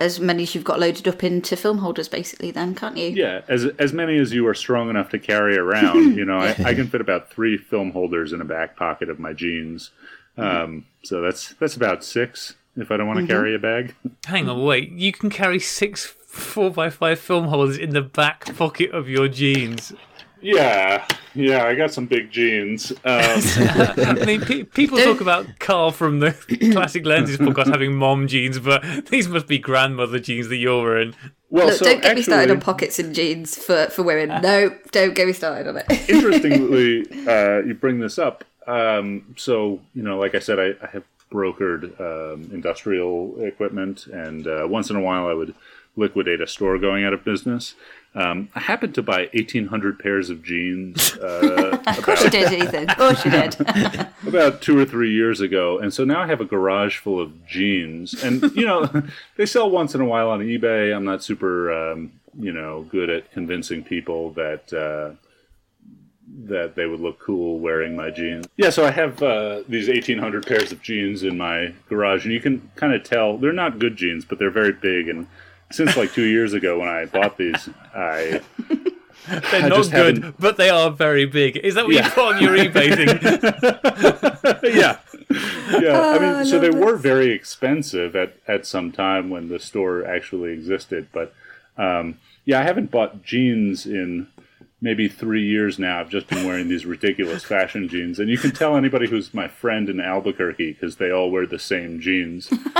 as many as you've got loaded up into film holders, basically. Then can't you? Yeah, as as many as you are strong enough to carry around. You know, I, I can fit about three film holders in a back pocket of my jeans. Um, so that's that's about six if I don't want to carry a bag. Hang on, wait. You can carry six four by five film holders in the back pocket of your jeans. Yeah, yeah, I got some big jeans. Um, I mean, pe- people talk about Carl from the Classic Lenses podcast having mom jeans, but these must be grandmother jeans that you're wearing. well, Look, so don't get me started on pockets and jeans for, for women. No, don't get me started on it. interestingly, uh, you bring this up. Um, so, you know, like I said, I, I have brokered um, industrial equipment, and uh, once in a while I would liquidate a store going out of business. Um, I happened to buy 1,800 pairs of jeans uh, of course you did, Ethan. Of course you did. about two or three years ago, and so now I have a garage full of jeans, and you know they sell once in a while on eBay. I'm not super, um, you know, good at convincing people that uh, that they would look cool wearing my jeans. Yeah, so I have uh, these 1,800 pairs of jeans in my garage, and you can kind of tell they're not good jeans, but they're very big. And since like two years ago when I bought these, I They're I not good, haven't- but they are very big. Is that what Yeah. you put on your eBay thing? yeah. Yeah, I mean, I so they love were very expensive at, at some time when the store actually existed. But um, yeah, I haven't bought jeans in maybe three years now. I've just been wearing these ridiculous fashion jeans. And you can tell anybody who's my friend in Albuquerque because they all wear the same jeans.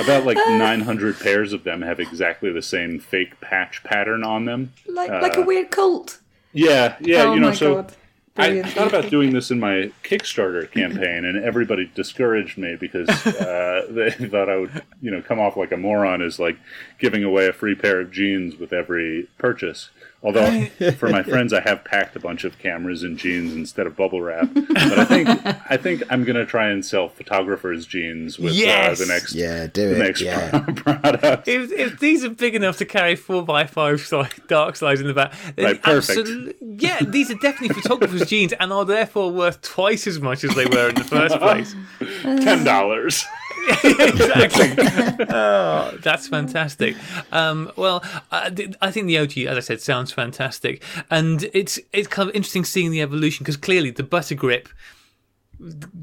About like 900 pairs of them have exactly the same fake patch pattern on them. Like like a weird cult. Yeah, yeah, oh you know, my so. god. I thought about doing this in my Kickstarter campaign, and everybody discouraged me because uh, they thought I would, you know, come off like a moron as like giving away a free pair of jeans with every purchase. Although for my friends, I have packed a bunch of cameras and jeans instead of bubble wrap. But I think I think I'm gonna try and sell photographers jeans with Yes! uh, the next Yeah, do the it. next Yeah. product. if, if these are big enough to carry four by five si- dark slides in the back, then Right, perfect. absolute- yeah, these are definitely photographers' jeans and are therefore worth twice as much as they were in the first place. Ten dollars. Exactly. oh, that's fantastic. Um, well, I, I think the OG, as I said, sounds fantastic, and it's it's kind of interesting seeing the evolution because clearly the butter grip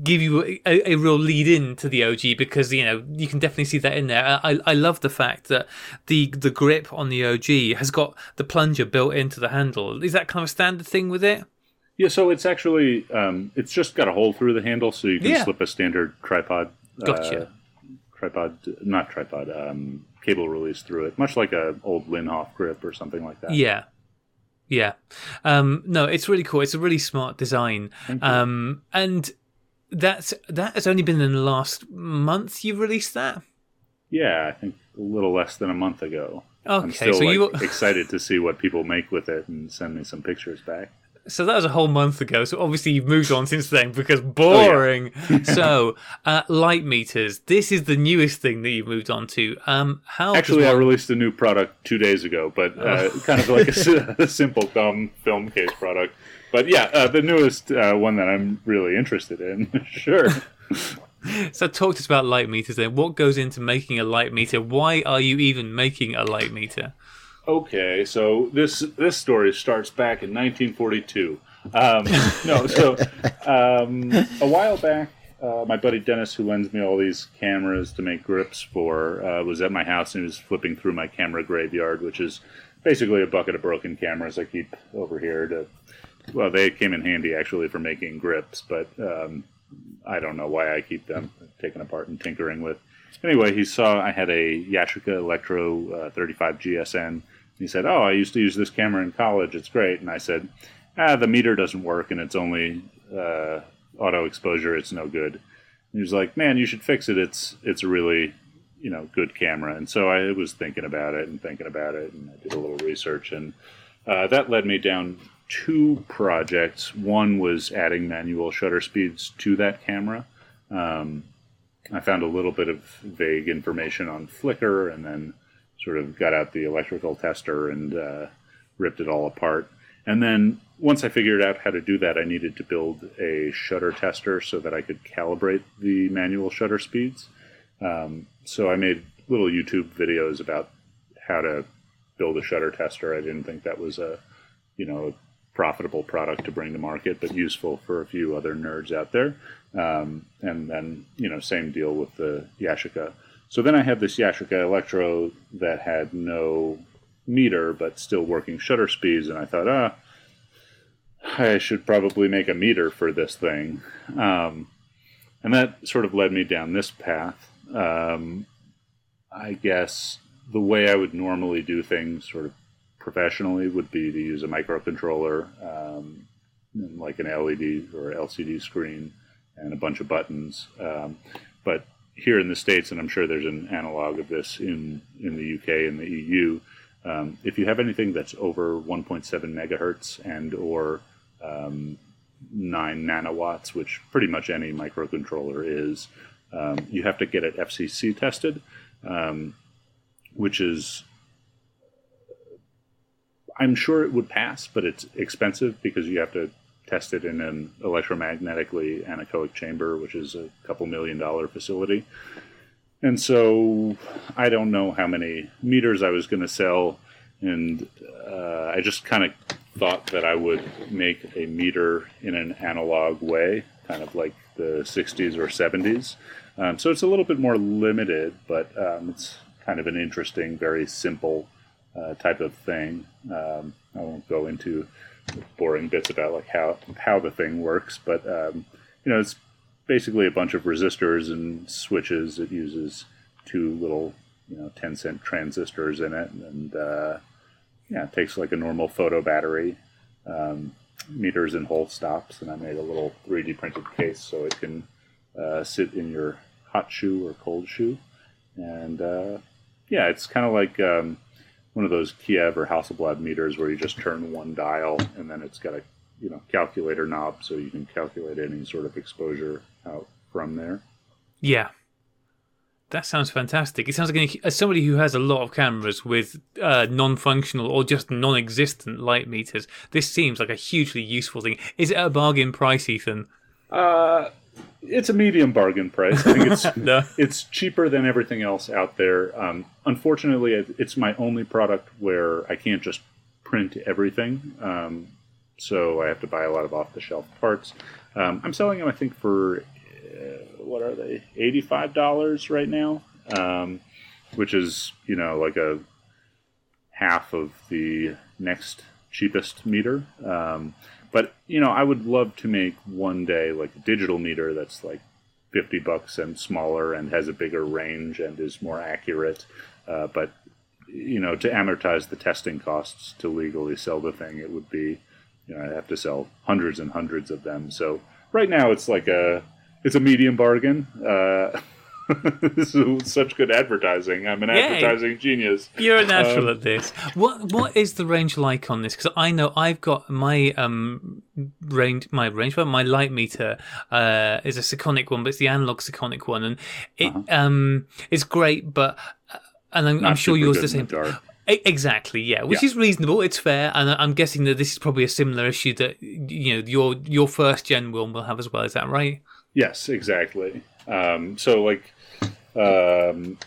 give you a, a real lead in to the OG because you know you can definitely see that in there. I, I love the fact that the the grip on the OG has got the plunger built into the handle. Is that kind of a standard thing with it? Yeah, so it's actually um, it's just got a hole through the handle, so you can Yeah. slip a standard tripod. Gotcha. Uh, tripod, not tripod, um, cable release through it, much like a old Linhof grip or something like that. Yeah. Yeah. Um, no, it's really cool. It's a really smart design. Um, and that's that has only been in the last month you've released that? Yeah, I think a little less than a month ago. I'm Okay, still so like, you excited to see what people make with it and send me some pictures back. So that was a whole month ago. So obviously you've moved on since then because boring. so uh, light meters. This is the newest thing that you've moved on to. Um, how Actually, I released a new product two days ago, but uh, Oh. kind of like a, a simple dumb film case product. But yeah, uh, the newest uh, one that I'm really interested in. sure. So talk to us about light meters then. What goes into making a light meter? Why are you even making a light meter? Okay, so this this story starts back in 1942. Um, no, so um, a while back, uh, my buddy Dennis, who lends me all these cameras to make grips for, uh, was at my house and he was flipping through my camera graveyard, which is basically a bucket of broken cameras I keep over here to. Well, they came in handy actually for making grips, but um, I don't know why I keep them taken apart and tinkering with. Anyway, he saw I had a Yashica Electro uh, 35 GSN. He said, "Oh, I used to use this camera in college. It's great." And I said, "Ah, the meter doesn't work, and it's only uh, auto exposure. It's no good." And he was like, "Man, you should fix it. It's it's a really you know good camera." And so I was thinking about it and thinking about it, and I did a little research, and uh, that led me down two projects. One was adding manual shutter speeds to that camera. Um, I found a little bit of vague information on Flickr, and then sort of got out the electrical tester and uh, ripped it all apart. And then once I figured out how to do that, I needed to build a shutter tester so that I could calibrate the manual shutter speeds. Um, so I made little YouTube videos about how to build a shutter tester. I didn't think that was a, you know, a profitable product to bring to market, but useful for a few other nerds out there. Um, and then, you know, same deal with the Yashica. So then I had this Yashica Electro that had no meter, but still working shutter speeds. And I thought, ah, I should probably make a meter for this thing. Um, and that sort of led me down this path. Um, I guess the way I would normally do things, sort of professionally, would be to use a microcontroller, um, like an LED or LCD screen, and a bunch of buttons. Um, but here in the states, and I'm sure there's an analog of this in in the UK and the EU. Um, if you have anything that's over 1.7 megahertz and or um, nine nanowatts, which pretty much any microcontroller is, um, you have to get it FCC tested, um, which is I'm sure it would pass, but it's expensive because you have to test it in an electromagnetically anechoic chamber, which is a couple million dollar facility. And so I don't know how many meters I was going to sell, and uh, I just kind of thought that I would make a meter in an analog way, kind of like the 60s or 70s. Um, so it's a little bit more limited, but um, it's kind of an interesting, very simple uh, type of thing. Um, I won't go into boring bits about like how how the thing works, but um, you know, it's basically a bunch of resistors and switches. It uses two little, you know, ten cent transistors in it, and uh, yeah, it takes like a normal photo battery, um, meters and whole stops, and I made a little 3D printed case so it can uh, sit in your hot shoe or cold shoe, and uh, yeah, it's kind of like um, one of those Kiev or Hasselblad meters where you just turn one dial and then it's got a you know calculator knob so you can calculate any sort of exposure out from there. Yeah. That sounds fantastic. It sounds like as somebody who has a lot of cameras with uh, non-functional or just non-existent light meters, this seems like a hugely useful thing. Is it a bargain price, Ethan? Uh, it's a medium bargain price. I think it's No. it's cheaper than everything else out there. Um, unfortunately, it's my only product where I can't just print everything. Um, so I have to buy a lot of off-the-shelf parts. Um, I'm selling them, I think, for uh, what are they? Eighty-five dollars right now, um, which is you know like a half of the next cheapest meter. But you know, I would love to make one day like a digital meter that's like fifty bucks and smaller and has a bigger range and is more accurate. Uh, but you know, to amortize the testing costs to legally sell the thing, it would be you know, I have to sell hundreds and hundreds of them. So right now, it's like a it's a medium bargain. Uh, this is such good advertising. I'm an Yay. advertising genius. You're a natural Um, at this. What what is the range like on this? Because I know I've got my um range, my range, well, my light meter uh is a Sekonic one, but it's the analog Sekonic one, and it um it's great, but and I'm, I'm Uh-huh. Sure yours the same. in dark. E- Exactly, yeah, which Yeah. is reasonable. It's fair, and I'm guessing that this is probably a similar issue that you know your your first gen one will have as well. Is that right? Yes, exactly. Um, so like, um,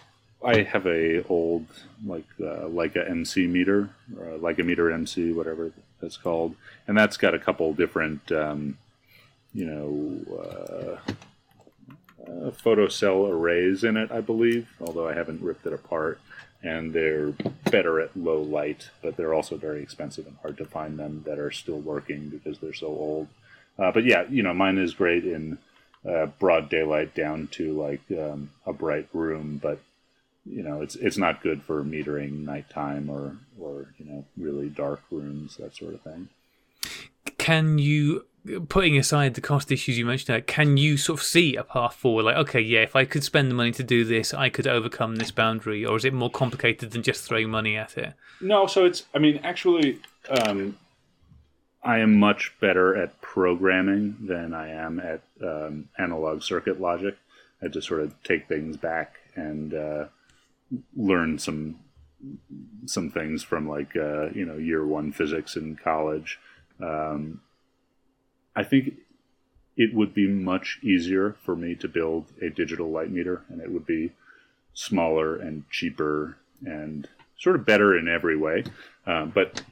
I have a old like uh, Leica MC meter, uh, Leica meter MC, whatever that's called, and that's got a couple different, um, you know, uh, uh, photocell arrays in it, I believe. Although I haven't ripped it apart, and they're better at low light, but they're also very expensive and hard to find them that are still working because they're so old. Uh, but yeah, you know, mine is great in uh, broad daylight down to like um, a bright room, but you know, it's it's not good for metering nighttime or or you know really dark rooms that sort of thing. can you putting aside the cost issues you mentioned there, can you sort of see a path forward like okay yeah if i could spend the money to do this i could overcome this boundary or is it more complicated than just throwing money at it No, so it's I mean actually, um, I am much better at programming than I am at um, analog circuit logic. I just sort of take things back and uh, learn some some things from like uh, you know year one physics in college. Um, I think it would be much easier for me to build a digital light meter, and it would be smaller and cheaper and sort of better in every way. Um, but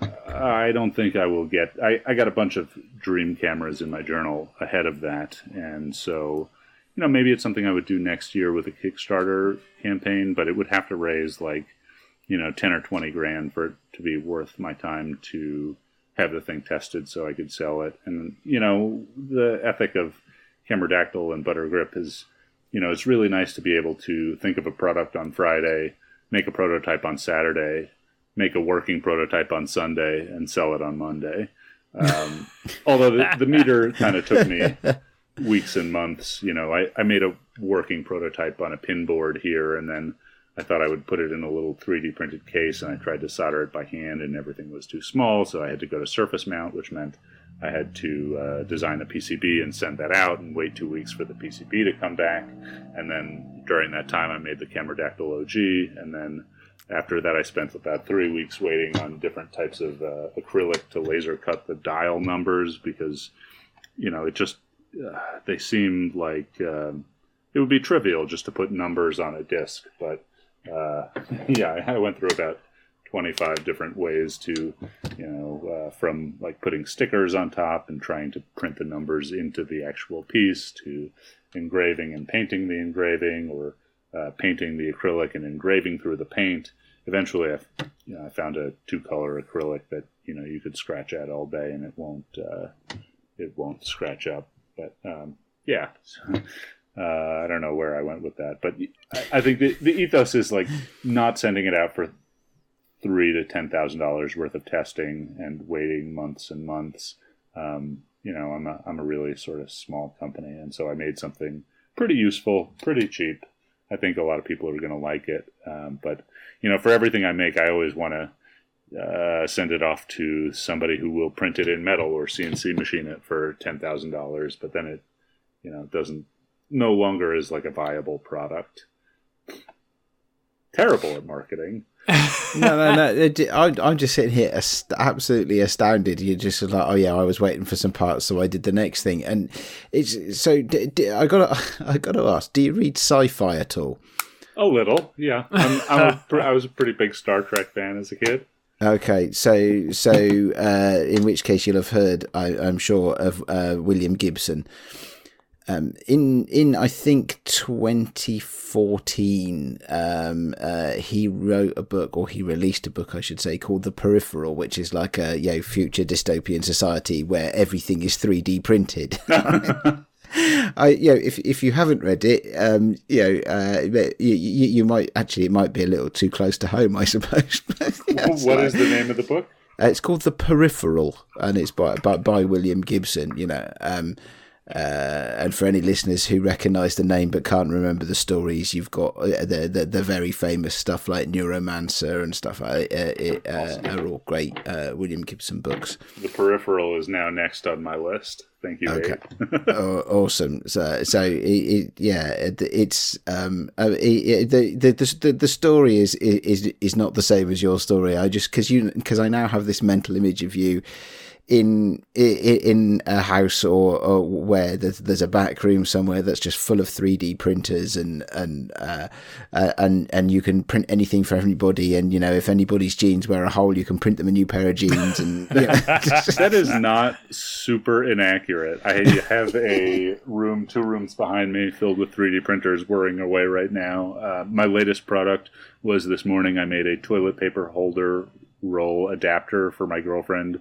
I don't think I will get. I, I got a bunch of dream cameras in my journal ahead of that, and so you know maybe it's something I would do next year with a Kickstarter campaign, but it would have to raise like you know ten or twenty grand for it to be worth my time to have the thing tested so I could sell it. And you know the ethic of Cameradactyl and Butter Grip is you know it's really nice to be able to think of a product on Friday, make a prototype on Saturday, make a working prototype on Sunday, and sell it on Monday. Um, although the, the meter kind of took me weeks and months. You know, I, I made a working prototype on a pin board here, and then I thought I would put it in a little 3D printed case, and I tried to solder it by hand, and everything was too small, so I had to go to surface mount, which meant I had to uh, design a PCB and send that out, and wait two weeks for the PCB to come back, and then during that time, I made the Cameradactyl OG, and then after that, I spent about three weeks waiting on different types of uh, acrylic to laser cut the dial numbers because, you know, it just uh, they seemed like um, it would be trivial just to put numbers on a disc, but uh, yeah, I went through about 25 different ways to, you know, uh, from like putting stickers on top and trying to print the numbers into the actual piece to engraving and painting the engraving or uh, painting the acrylic and engraving through the paint. Eventually, I, you know, I found a two-color acrylic that you know you could scratch at all day and it won't uh, it won't scratch up. But um, yeah, uh, I don't know where I went with that, but I, I think the, the ethos is like not sending it out for three to ten thousand dollars worth of testing and waiting months and months. Um, you know, I'm a I'm a really sort of small company, and so I made something pretty useful, pretty cheap. I think a lot of people are going to like it, um, but you know, for everything I make, I always want to uh, send it off to somebody who will print it in metal or CNC machine it for ten thousand dollars. But then it, you know, doesn't no longer is like a viable product. Terrible at marketing. No, no, no. it- I'm just sitting here ast- absolutely astounded. You're just like, oh yeah, I was waiting for some parts, so I did the next thing. And it's so. D- d- I got to, I got to ask. Do you read sci-fi at all? A little, yeah. I'm, I'm a, I was a pretty big Star Trek fan as a kid. Okay, so so uh, in which case you'll have heard, I, I'm sure, of uh, William Gibson. Um, in in I think 2014, um, uh, he wrote a book, or he released a book, I should say, called The Peripheral, which is like a you know, future dystopian society where everything is 3D printed. I, you know, if if you haven't read it, um, you know, uh, you, you, you might actually it might be a little too close to home, I suppose. yeah, what is the name of the book? Uh, it's called The Peripheral, and it's by by, by William Gibson. You know, um, uh, and for any listeners who recognise the name but can't remember the stories, you've got uh, the the, the very famous stuff like Neuromancer and stuff. Uh, it, uh, are all great uh, William Gibson books. The Peripheral is now next on my list. Thank you. Okay. oh, awesome. So, so it, it, yeah, it, it's um, uh, the, the the the story is is is not the same as your story. I just because you because I now have this mental image of you in in a house or, or where there's, there's, a back room somewhere that's just full of 3D printers and and uh, uh, and and you can print anything for everybody and you know if anybody's jeans wear a hole you can print them a new pair of jeans and you know. that is not super inaccurate. I have a room two rooms behind me filled with 3D printers whirring away right now. Uh, my latest product was this morning I made a toilet paper holder roll adapter for my girlfriend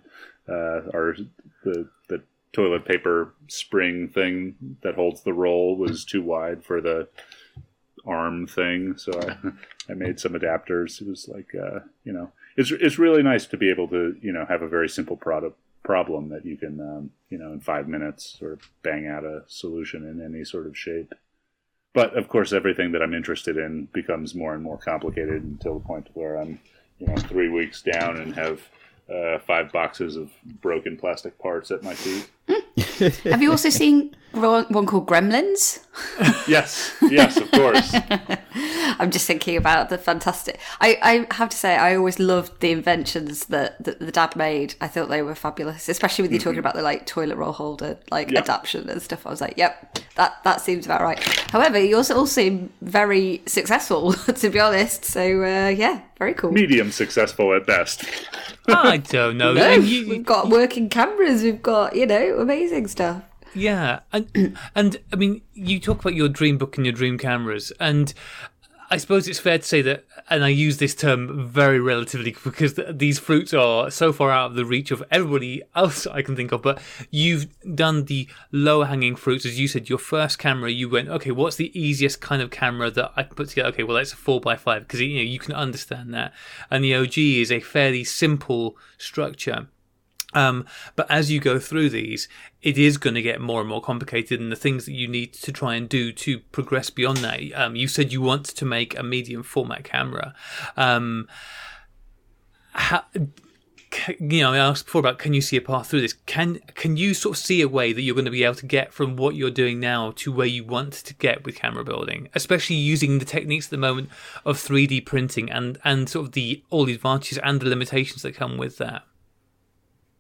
uh, our the the toilet paper spring thing that holds the roll was too wide for the arm thing, so I I made some adapters. It was like uh, you know it's it's really nice to be able to you know have a very simple product problem that you can um, you know in five minutes sort of bang out a solution in any sort of shape. But of course, everything that I'm interested in becomes more and more complicated until the point where I'm you know three weeks down and have uh, five boxes of broken plastic parts at my feet. Have you also seen one called Gremlins? yes, yes, of course. I'm just thinking about the fantastic. I, I have to say, I always loved the inventions that, that the dad made. I thought they were fabulous, especially with you mm-hmm. talking about the like toilet roll holder, like yep. adaptation and stuff. I was like, yep, that that seems about right. However, you also all seem very successful, to be honest. So uh, yeah, very cool. Medium successful at best. I don't know. no, you, we've got working cameras. We've got you know amazing stuff. Yeah, and and I mean, you talk about your dream book and your dream cameras, and I suppose it's fair to say that, and I use this term very relatively because th- these fruits are so far out of the reach of everybody else I can think of. But you've done the lower hanging fruits, as you said. Your first camera, you went, okay, what's the easiest kind of camera that I can put together? Okay, well, that's a four x five because you know you can understand that, and the OG is a fairly simple structure. Um, but as you go through these, it is going to get more and more complicated, and the things that you need to try and do to progress beyond that. Um, you said you want to make a medium format camera. Um, how, you know, I asked before about can you see a path through this? Can can you sort of see a way that you're going to be able to get from what you're doing now to where you want to get with camera building, especially using the techniques at the moment of 3D printing and and sort of the all the advantages and the limitations that come with that?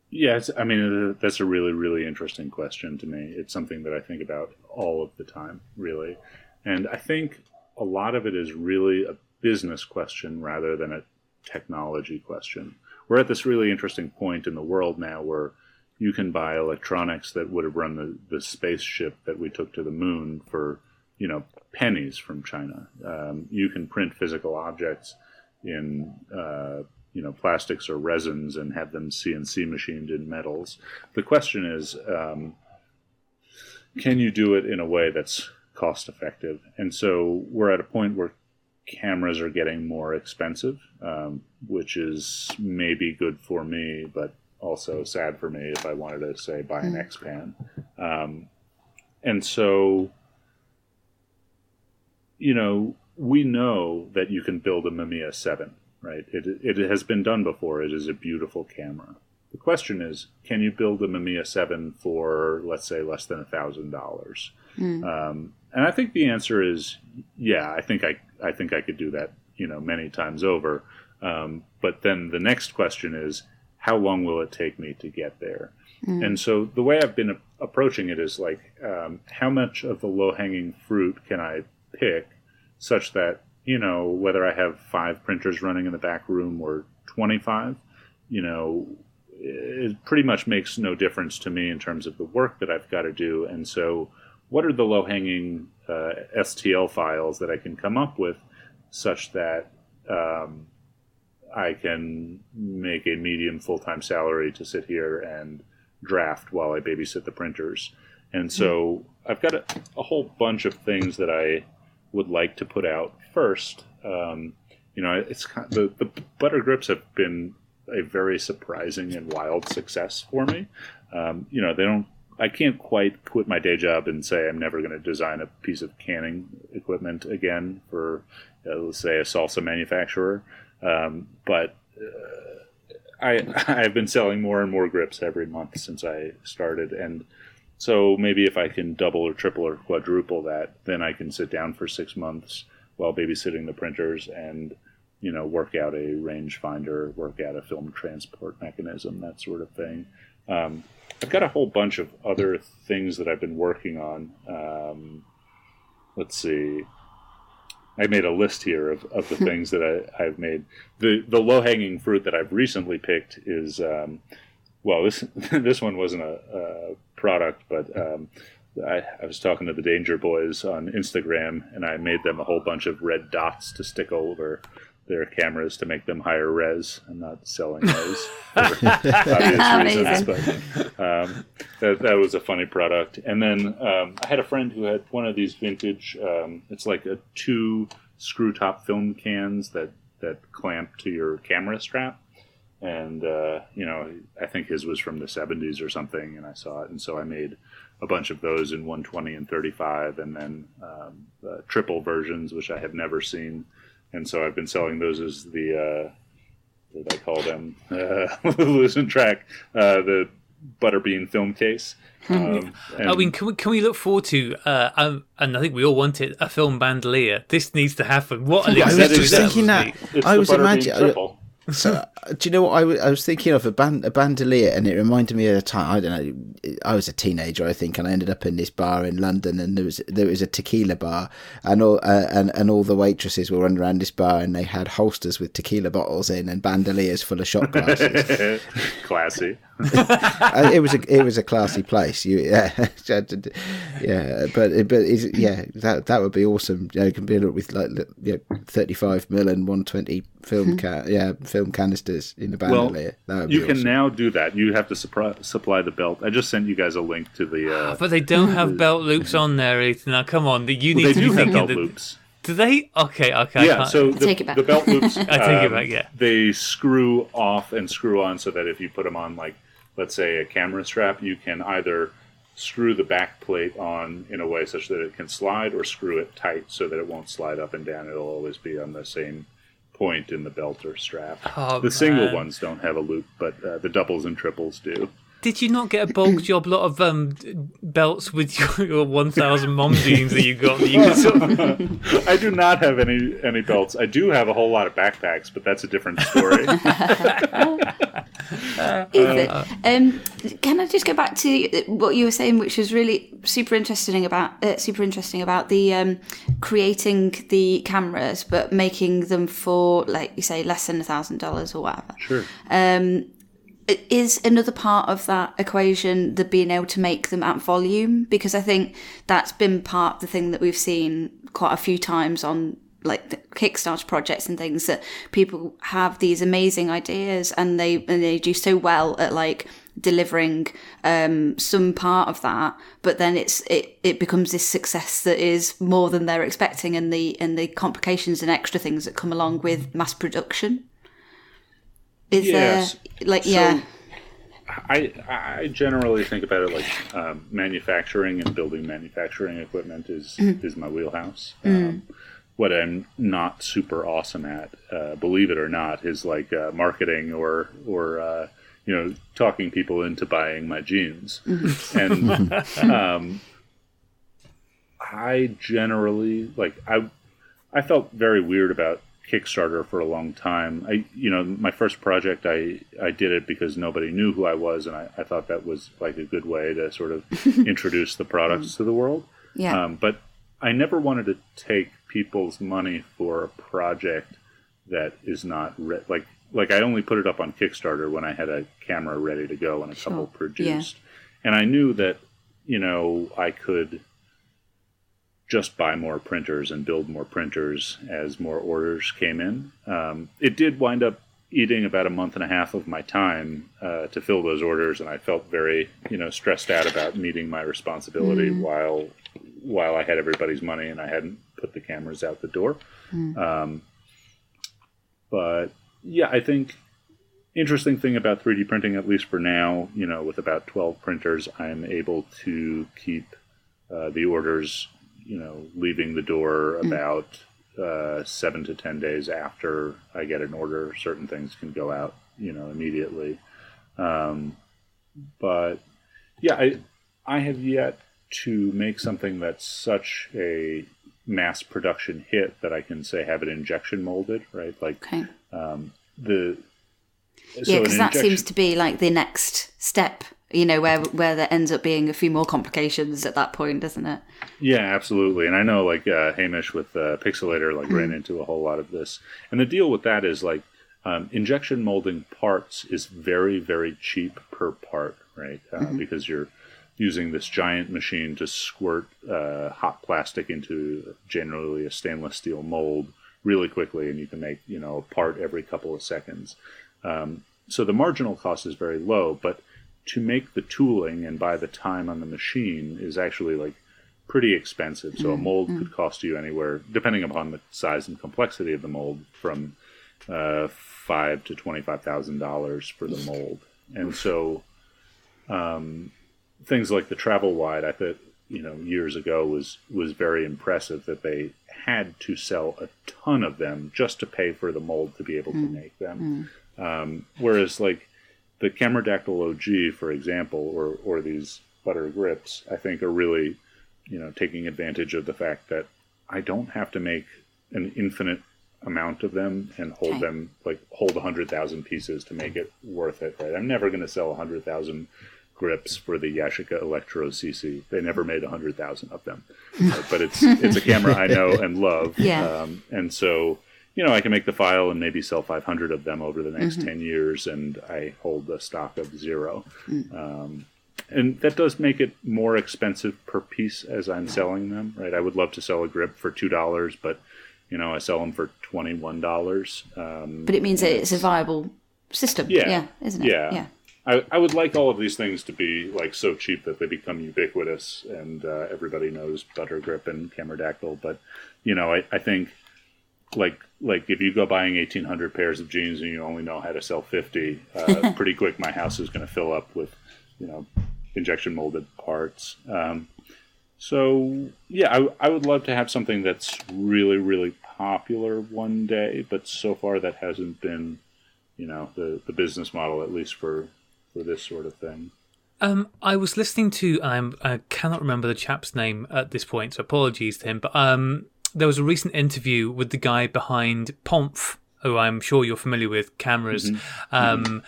Yeah, I mean, uh, that's a really, really interesting question to me. It's something that I think about all of the time, really. And I think a lot of it is really a business question rather than a technology question. We're at this really interesting point in the world now where you can buy electronics that would have run the, the spaceship that we took to the moon for, you know, pennies from China. Um, you can print physical objects in uh, you know plastics or resins and have them CNC machined in metals. The question is, um, can you do it in a way that's cost effective? And so we're at a point where cameras are getting more expensive, um, which is maybe good for me, but also sad for me if I wanted to say buy an hmm. X-Pan. Um, and so, you know, we know that you can build a Mamiya 7 right? It, it has been done before. It is a beautiful camera. The question is, can you build a Mamiya 7 for, let's say, less than a $1,000? Mm. Um, and I think the answer is, yeah, I think I, I think I could do that, you know, many times over. Um, but then the next question is, how long will it take me to get there? Mm. And so the way I've been approaching it is like, um, how much of the low hanging fruit can I pick such that you know, whether I have five printers running in the back room or 25, you know, it pretty much makes no difference to me in terms of the work that I've got to do. And so what are the low hanging uh, STL files that I can come up with such that um, I can make a medium full time salary to sit here and draft while I babysit the printers. And so I've got a, a whole bunch of things that I would like to put out first. Um, you know, it's kind the the butter grips have been a very surprising and wild success for me. Um, you know, they don't. I can't quite quit my day job and say I'm never going to design a piece of canning equipment again for, uh, let's say, a salsa manufacturer. Um, but uh, I I've been selling more and more grips every month since I started, and so maybe if I can double or triple or quadruple that, then I can sit down for six months while babysitting the printers and you know work out a rangefinder, work out a film transport mechanism, that sort of thing. Um, I've got a whole bunch of other things that I've been working on. Um, let's see. I made a list here of, of the things that I, I've made. The the low hanging fruit that I've recently picked is um, well this this one wasn't a, a product, but um, I, I, was talking to the Danger Boys on Instagram, and I made them a whole bunch of red dots to stick over their cameras to make them higher res. I'm not selling those for obvious reasons, but um, that, that was a funny product. And then um, I had a friend who had one of these vintage. Um, it's like a two screw top film cans that that clamp to your camera strap. And uh, you know, I think his was from the 70s or something, and I saw it, and so I made a bunch of those in 120 and 35, and then um, uh, triple versions, which I had never seen and so I've been selling those as the uh, what did I call them? Uh, listen track, uh, the butterbean film case. Um, I mean, can we can we look forward to? Uh, um, and I think we all want it a film bandolier. This needs to happen. What an yeah, I was just thinking that. I was imagining. So, do you know what I, w- I was thinking of a band a bandolier, and it reminded me of a time I don't know. I was a teenager, I think, and I ended up in this bar in London, and there was there was a tequila bar, and all uh, and and all the waitresses were running around this bar, and they had holsters with tequila bottles in and bandoliers full of shot glasses. Classy. It was a it was a classy place. You yeah yeah, but but yeah that that would be awesome. You know, compare it with like you know, thirty five mil and one twenty film hmm. can yeah film canisters in the bandolier. Well, you awesome. can now do that. You have to supply, supply the belt. I just sent you guys a link to the. Uh, but they don't have belt loops on there, Ethan. Now come on, you need well, to be thinking belt the, loops. Do they? Okay, okay. Yeah, so the, the, belt loops. I take it back. Um, yeah, they screw off and screw on so that if you put them on, like let's say a camera strap, you can either screw the back plate on in a way such that it can slide, or screw it tight so that it won't slide up and down. It'll always be on the same point in the belt or strap. Oh, the single ones don't have a loop, but uh, the doubles and triples do. Did you not get a bulk job lot of um, belts with your, your 1000 mom jeans that you got? That you sort of... I do not have any any belts. I do have a whole lot of backpacks, but that's a different story. uh, um, can I just go back to what you were saying, which was really super interesting about uh, super interesting about the um, creating the cameras, but making them for like you say less than a thousand dollars or whatever. Sure. Um, is another part of that equation the being able to make them at volume because I think that's been part of the thing that we've seen quite a few times on like the Kickstarter projects and things that people have these amazing ideas and they and they do so well at like delivering um, some part of that, but then it's it, it becomes this success that is more than they're expecting and the and the complications and extra things that come along with mass production. Is yes. there like so, yeah? I I generally think about it like um, manufacturing and building manufacturing equipment is mm. is my wheelhouse. Mm. Um, what I'm not super awesome at, uh, believe it or not, is like uh, marketing or or uh, you know talking people into buying my jeans. Mm-hmm. and um, I generally like I I felt very weird about Kickstarter for a long time. I, you know, my first project, I, I did it because nobody knew who I was, and I, I thought that was like a good way to sort of introduce the products to the world. Yeah. Um, but I never wanted to take people's money for a project that is not re- like like I only put it up on Kickstarter when I had a camera ready to go and a sure. couple produced, yeah. and I knew that you know I could just buy more printers and build more printers as more orders came in. Um, it did wind up eating about a month and a half of my time uh, to fill those orders, and I felt very, you know, stressed out about meeting my responsibility mm. while while I had everybody's money and I hadn't put the cameras out the door. Mm. Um, but yeah, I think interesting thing about 3D printing, at least for now, you know, with about 12 printers, I'm able to keep uh, the orders, you know, leaving the door mm. about uh, seven to 10 days after I get an order. Certain things can go out, you know, immediately. Um, but yeah, I, I have yet to make something that's such a mass production hit that I can say have it injection molded, right? Like okay. um, the so yeah, because that seems to be like the next step. You know, where where there ends up being a few more complications at that point, doesn't it? Yeah, absolutely. And I know like uh, Hamish with uh, Pixl-latr like ran mm. into a whole lot of this. And the deal with that is like um, injection molding parts is very very cheap per part, right? Uh, mm-hmm. Because you're using this giant machine to squirt uh, hot plastic into generally a stainless steel mold really quickly, and you can make you know a part every couple of seconds. Um, so the marginal cost is very low, but to make the tooling and buy the time on the machine is actually like pretty expensive. So a mold mm-hmm. could cost you anywhere, depending upon the size and complexity of the mold, from uh, five to twenty five thousand dollars for the mold. And so um, things like the Travelwide, I thought you know years ago was was very impressive that they had to sell a ton of them just to pay for the mold to be able mm. to make them. Mm. Um, whereas like the Cameradactyl OG, for example, or or these butter grips, I think are really you know taking advantage of the fact that I don't have to make an infinite amount of them and hold okay. them like hold a hundred thousand pieces to make it worth it. Right? I'm never going to sell a hundred thousand grips for the Yashica Electro CC. They never made a hundred thousand of them, but it's it's a camera I know and love. Yeah. Um, and so you know I can make the file and maybe sell 500 of them over the next mm-hmm. 10 years, and I hold a stock of zero. Mm. Um, and that does make it more expensive per piece as I'm selling them, right? I would love to sell a grip for two dollars, but you know I sell them for twenty one dollars. Um, but it means that it's a viable system, yeah, yeah isn't it? Yeah, yeah. I, I would like all of these things to be like so cheap that they become ubiquitous and uh, everybody knows Butter Grip and Cameradactyl. But you know, I, I think like like if you go buying eighteen hundred pairs of jeans and you only know how to sell fifty, uh, pretty quick my house is going to fill up with you know injection molded parts. Um, so yeah, I, I would love to have something that's really really popular one day, but so far that hasn't been you know the the business model at least for for this sort of thing. Um, I was listening to, I'm, I cannot remember the chap's name at this point, so apologies to him. But um, there was a recent interview with the guy behind Ponf, who I'm sure you're familiar with, cameras, mm-hmm. Um,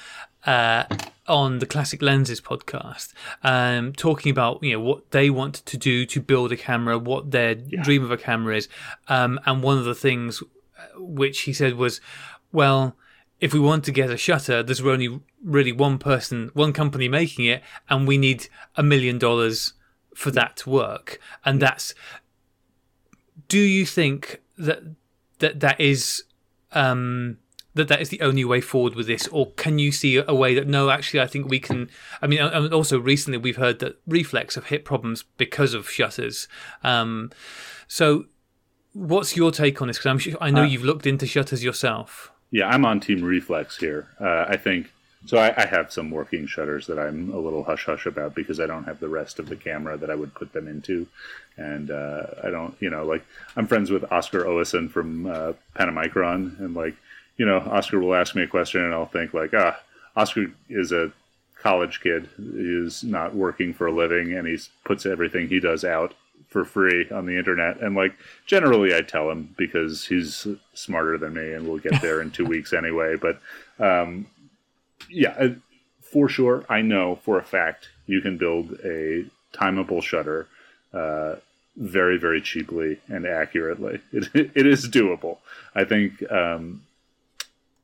uh, on the Classic Lenses podcast, um, talking about you know what they want to do to build a camera, what their yeah. dream of a camera is, um, and one of the things uh, which he said was, well if we want to get a shutter, there's only really one person, one company making it, and we need a million dollars for that to work. And that's. Do you think that that that is um, that that is the only way forward with this, or can you see a way that no, actually, I think we can? I mean, and also recently we've heard that reflex have hit problems because of shutters. Um, so, what's your take on this? Because I'm sure I know uh, you've looked into shutters yourself. Yeah, I'm on Team Reflex here. Uh, I think so. I, I, have some working shutters that I'm a little hush hush about because I don't have the rest of the camera that I would put them into, and uh, I don't, you know, like I'm friends with Oscar Oweson from uh, Panomicron, and like, you know, Oscar will ask me a question, and I'll think like, ah, Oscar is a college kid, is not working for a living, and he puts everything he does out for free on the internet. And like generally, I tell him because he's smarter than me, and we'll get there in two weeks anyway. But um, yeah, uh, for sure, I know for a fact you can build a timeable shutter. Uh, very very cheaply and accurately it, it is doable i think um,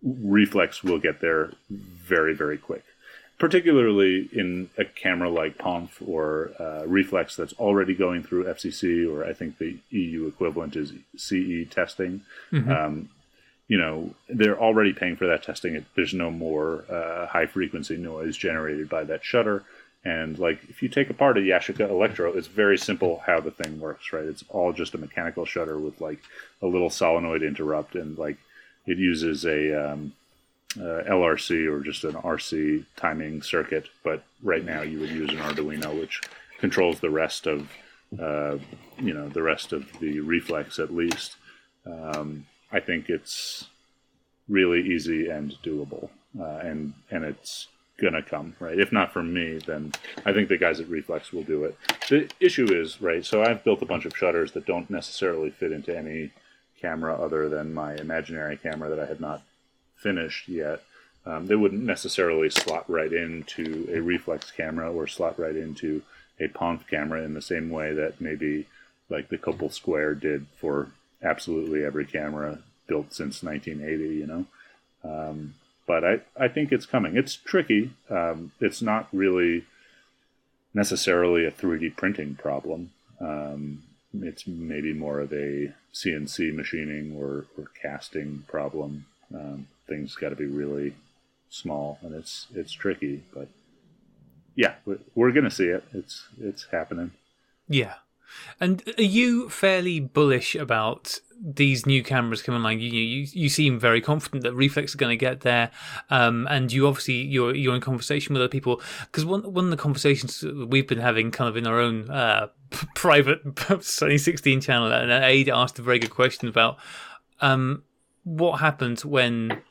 reflex will get there very very quick particularly in a camera like Ponf or uh, Reflex that's already going through FCC, or I think the EU equivalent is CE testing. Mm-hmm. Um, you know, they're already paying for that testing. There's no more uh, high frequency noise generated by that shutter. And like, if you take apart a Yashica Electro, it's very simple how the thing works, right? It's all just a mechanical shutter with like a little solenoid interrupt, and like it uses a um, uh, LRC or just an RC timing circuit. But right now, you would use an Arduino, which controls the rest of, uh, you know, the rest of the reflex at least. Um, I think it's really easy and doable, uh, and and it's gonna come right. If not from me, then I think the guys at Reflex will do it. The issue is right. So I've built a bunch of shutters that don't necessarily fit into any camera other than my imaginary camera that I had not finished yet. Um, they wouldn't necessarily slot right into a reflex camera or slot right into a Ponf camera in the same way that maybe like the Copal Square did for absolutely every camera built since 1980, you know. Um, but I, I think it's coming. It's tricky. Um, it's not really necessarily a 3D printing problem. Um, it's maybe more of a CNC machining or, or casting problem. Um, things got to be really small, and it's it's tricky. But yeah, we're, we're gonna see it. It's it's happening. Yeah. And are you fairly bullish about these new cameras coming online? You you, you seem very confident that Reflex are going to get there, um, and you obviously you're you're in conversation with other people because one one of the conversations we've been having kind of in our own uh, private Sunny 16 channel, and Ada asked a very good question about um, what happens when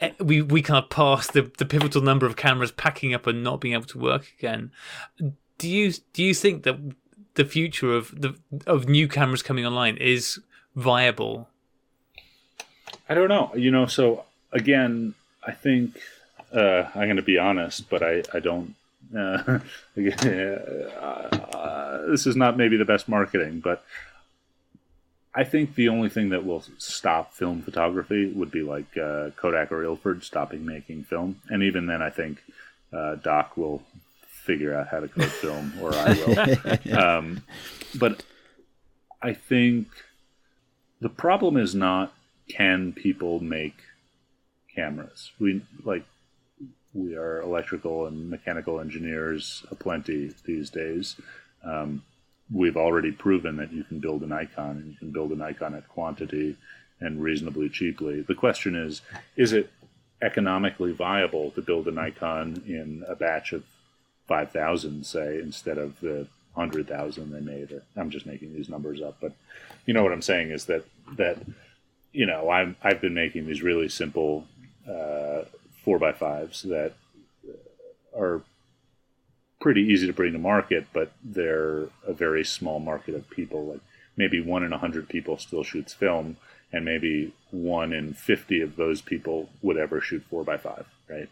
eh, we we kind of pass the, the pivotal number of cameras packing up and not being able to work again. Do you do you think that the future of the of new cameras coming online is viable? I don't know. You know, so again, I think uh, I'm going to be honest, but I I don't. Uh, uh, this is not maybe the best marketing, but I think the only thing that will stop film photography would be like uh, Kodak or Ilford stopping making film, and even then, I think uh, Doc will figure out how to code film, or I will. um, but I think the problem is not can people make cameras. We like we are electrical and mechanical engineers aplenty these days. Um, we've already proven that you can build a Nikon and you can build a Nikon at quantity and reasonably cheaply. The question is, is it economically viable to build a Nikon in a batch of 5,000, say, instead of the 100,000 they made. Or, I'm just making these numbers up, but you know what I'm saying is that that you know I'm I've been making these really simple uh, four by fives that are pretty easy to bring to market, but they're a very small market of people. Like maybe one in a hundred people still shoots film, and maybe one in fifty of those people would ever shoot four by five, right?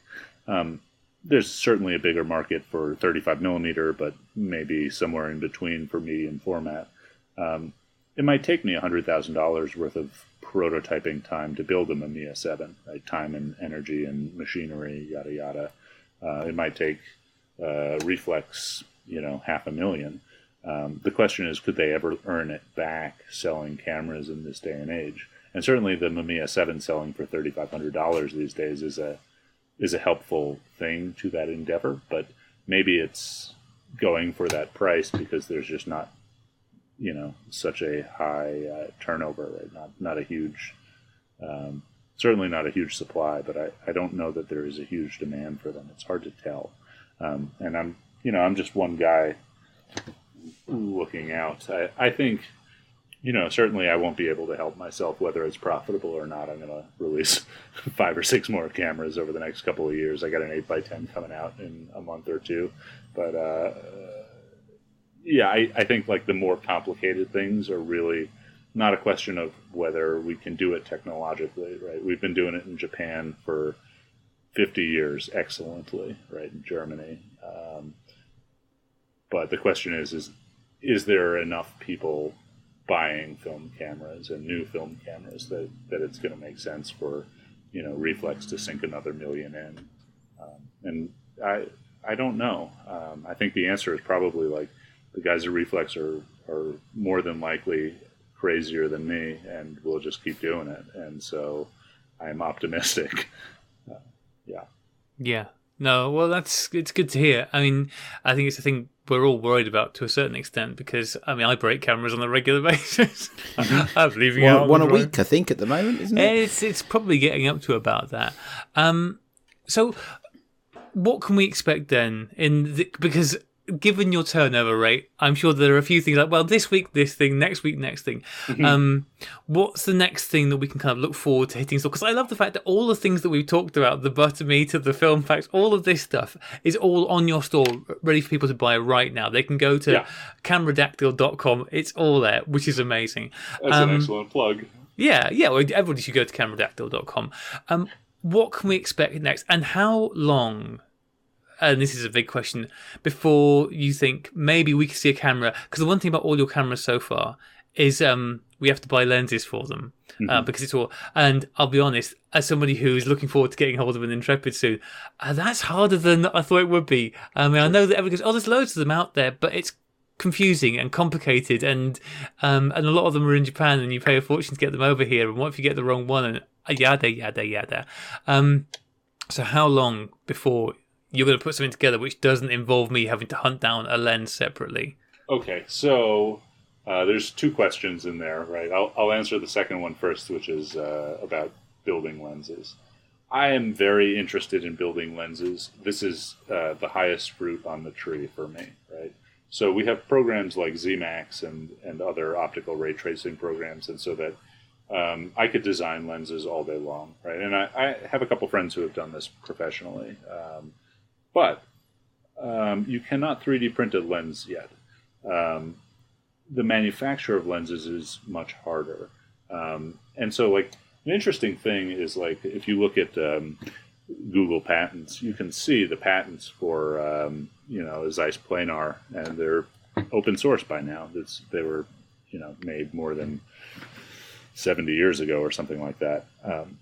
Um, there's certainly a bigger market for 35 millimeter, but maybe somewhere in between for medium format. Um, it might take me $100,000 worth of prototyping time to build a Mamiya 7, right? Time and energy and machinery, yada yada. Uh, it might take uh, Reflex, you know, half a million. Um, the question is, could they ever earn it back selling cameras in this day and age? And certainly, the Mamiya 7 selling for $3,500 these days is a is a helpful thing to that endeavor, but maybe it's going for that price because there's just not, you know, such a high uh, turnover, right? Not not a huge, um, certainly not a huge supply, but I, I don't know that there is a huge demand for them. It's hard to tell, um, and I'm you know I'm just one guy looking out. I, I think you know, certainly I won't be able to help myself whether it's profitable or not. I'm going to release five or six more cameras over the next couple of years. I got an 8x10 coming out in a month or two. But uh, yeah, I, I think like the more complicated things are really not a question of whether we can do it technologically, right? We've been doing it in Japan for 50 years excellently, right? In Germany. Um, but the question is, is, is there enough people buying film cameras and new film cameras that, that it's going to make sense for you know reflex to sink another million in um, and I I don't know. Um, I think the answer is probably like the guys at Reflex are are more than likely crazier than me, and we'll just keep doing it. And so I'm optimistic. Uh, yeah. Yeah. No, well, that's it's good to hear. I mean, I think it's a thing we're all worried about to a certain extent because I mean, I break cameras on a regular basis. I'm leaving one, out one a week, I think, at the moment, isn't it? It's it's probably getting up to about that. Um, so what can we expect then? In the, because given your turnover rate, I'm sure there are a few things like well, this week this thing, next week next thing. Um, what's the next thing that we can kind of look forward to hitting store? Because I love the fact that all the things that we've talked about, the butter meter, the film facts, all of this stuff is all on your store, ready for people to buy right now. They can go to Yeah. cameradactyl.com. It's all there, which is amazing. That's Um, an excellent plug. Yeah, yeah. Well, everybody should go to cameradactyl.com. Um, what can we expect next, and how long? And this is a big question. Before you think maybe we could see a camera, because the one thing about all your cameras so far is um, we have to buy lenses for them uh, because it's all. And I'll be honest, as somebody who's looking forward to getting hold of an Intrepid soon, uh, that's harder than I thought it would be. I mean, I know that everybody goes, "Oh, there's loads of them out there," but it's confusing and complicated and um and a lot of them are in Japan and you pay a fortune to get them over here and what if you get the wrong one and uh, yada yada yada um so how long before you're going to put something together which doesn't involve me having to hunt down a lens separately Okay, so uh, there's two questions in there, right? I'll, I'll answer the second one first, which is uh, about building lenses. I am very interested in building lenses. This is uh, the highest fruit on the tree for me, right? So we have programs like Zemax and, and other optical ray tracing programs, and so that um, I could design lenses all day long, right? And I, I have a couple friends who have done this professionally, um, but um, you cannot 3D print a lens yet. Um, the manufacture of lenses is much harder, um, and so like an interesting thing is like if you look at um, Google patents, you can see the patents for um, you know Zeiss planar, and they're open source by now. It's, they were you know made more than seventy years ago or something like that. Um,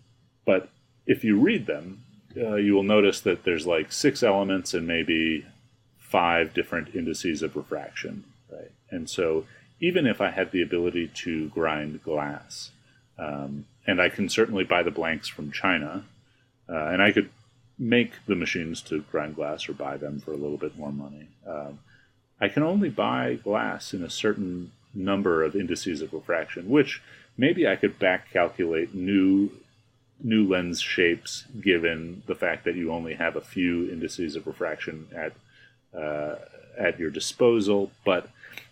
but if you read them, uh, you will notice that there's like six elements and maybe five different indices of refraction, right? And so even if I had the ability to grind glass, um, and I can certainly buy the blanks from China, uh, and I could make the machines to grind glass or buy them for a little bit more money. Um, I can only buy glass in a certain number of indices of refraction, which maybe I could back calculate new new lens shapes given the fact that you only have a few indices of refraction at uh, at your disposal. But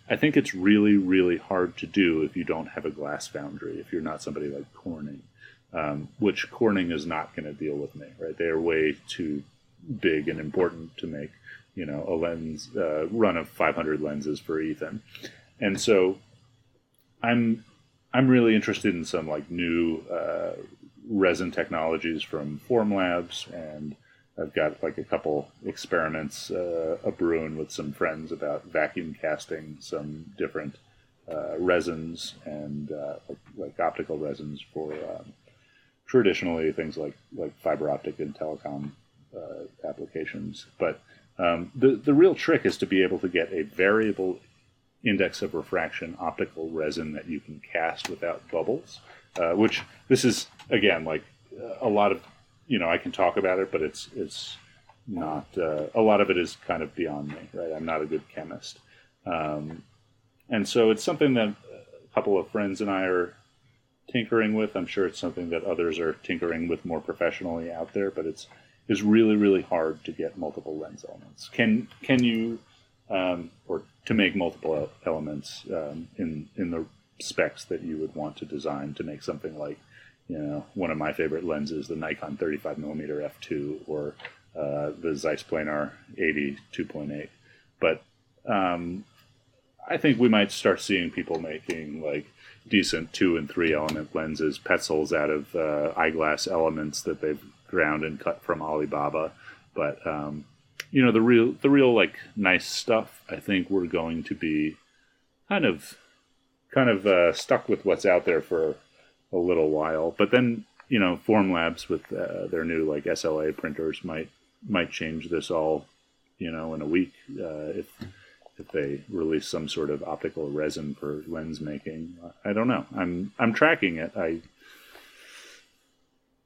I think it's really, really hard to do if you don't have a glass foundry, if you're not somebody like Corning, um, which Corning is not going to deal with me, right? They are way too big and important to make, you know, a lens uh, run of 500 lenses for Ethan. And so I'm I'm really interested in some like new uh, resin technologies from Formlabs, and I've got like a couple experiments uh, a brewing with some friends about vacuum casting some different uh, resins and uh, like, like optical resins for um, traditionally things like like fiber optic and telecom uh, applications. But um, the the real trick is to be able to get a variable index of refraction optical resin that you can cast without bubbles. Uh, which this is again like a lot of you know I can talk about it, but it's it's not uh, a lot of it is kind of beyond me. Right, I'm not a good chemist, um, and so it's something that a couple of friends and I are tinkering with. I'm sure it's something that others are tinkering with more professionally out there, but it's is really really hard to get multiple lens elements. Can can you um, or to make multiple elements um, in in the specs that you would want to design to make something like you know one of my favorite lenses, the Nikon 35 millimeter f2 or uh, the Zeiss Planar 80 2.8. But um, I think we might start seeing people making like decent two and three element lenses, Petzvals out of uh, eyeglass elements that they've ground and cut from Alibaba. But um, you know the real the real like nice stuff. I think we're going to be kind of kind of uh, stuck with what's out there for a little while. But then you know Formlabs with uh, their new like SLA printers might might change this all, you know, in a week uh, if if they release some sort of optical resin for lens making. I don't know. I'm I'm tracking it. I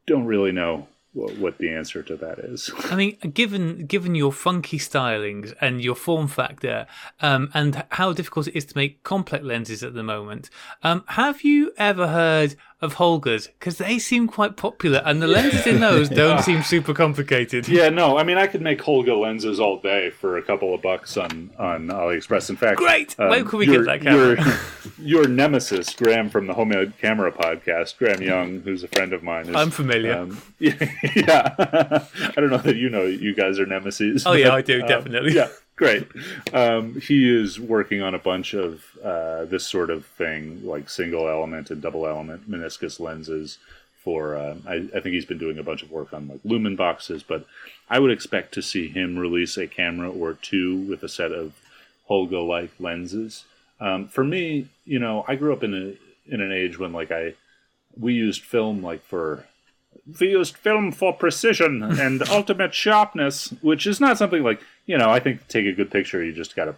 don't really know what the answer to that is. I mean, given given your funky stylings and your form factor, um, and how difficult it is to make complex lenses at the moment, um, have you ever heard of Holgas because they seem quite popular, and the lenses in those don't seem super complicated. Yeah, no, I mean I could make Holga lenses all day for a couple of bucks on on AliExpress. In fact, great. Um, Where could we get that camera? Your, your, nemesis, Graham from the Homemade Camera Podcast, Graham Young, who's a friend of mine. Is, I'm familiar. Um, yeah, yeah. I don't know that you know you guys are nemesis. Oh yeah, I do um, definitely. Yeah, great. Um, he is working on a bunch of uh, this sort of thing, like single element and double element meniscus lenses. For uh, I, I, think he's been doing a bunch of work on like lumen boxes, but I would expect to see him release a camera or two with a set of Holga like lenses. Um, for me, you know, I grew up in a in an age when like I we used film like for we used film for precision and ultimate sharpness, which is not something like you know. I think to take a good picture, you just got to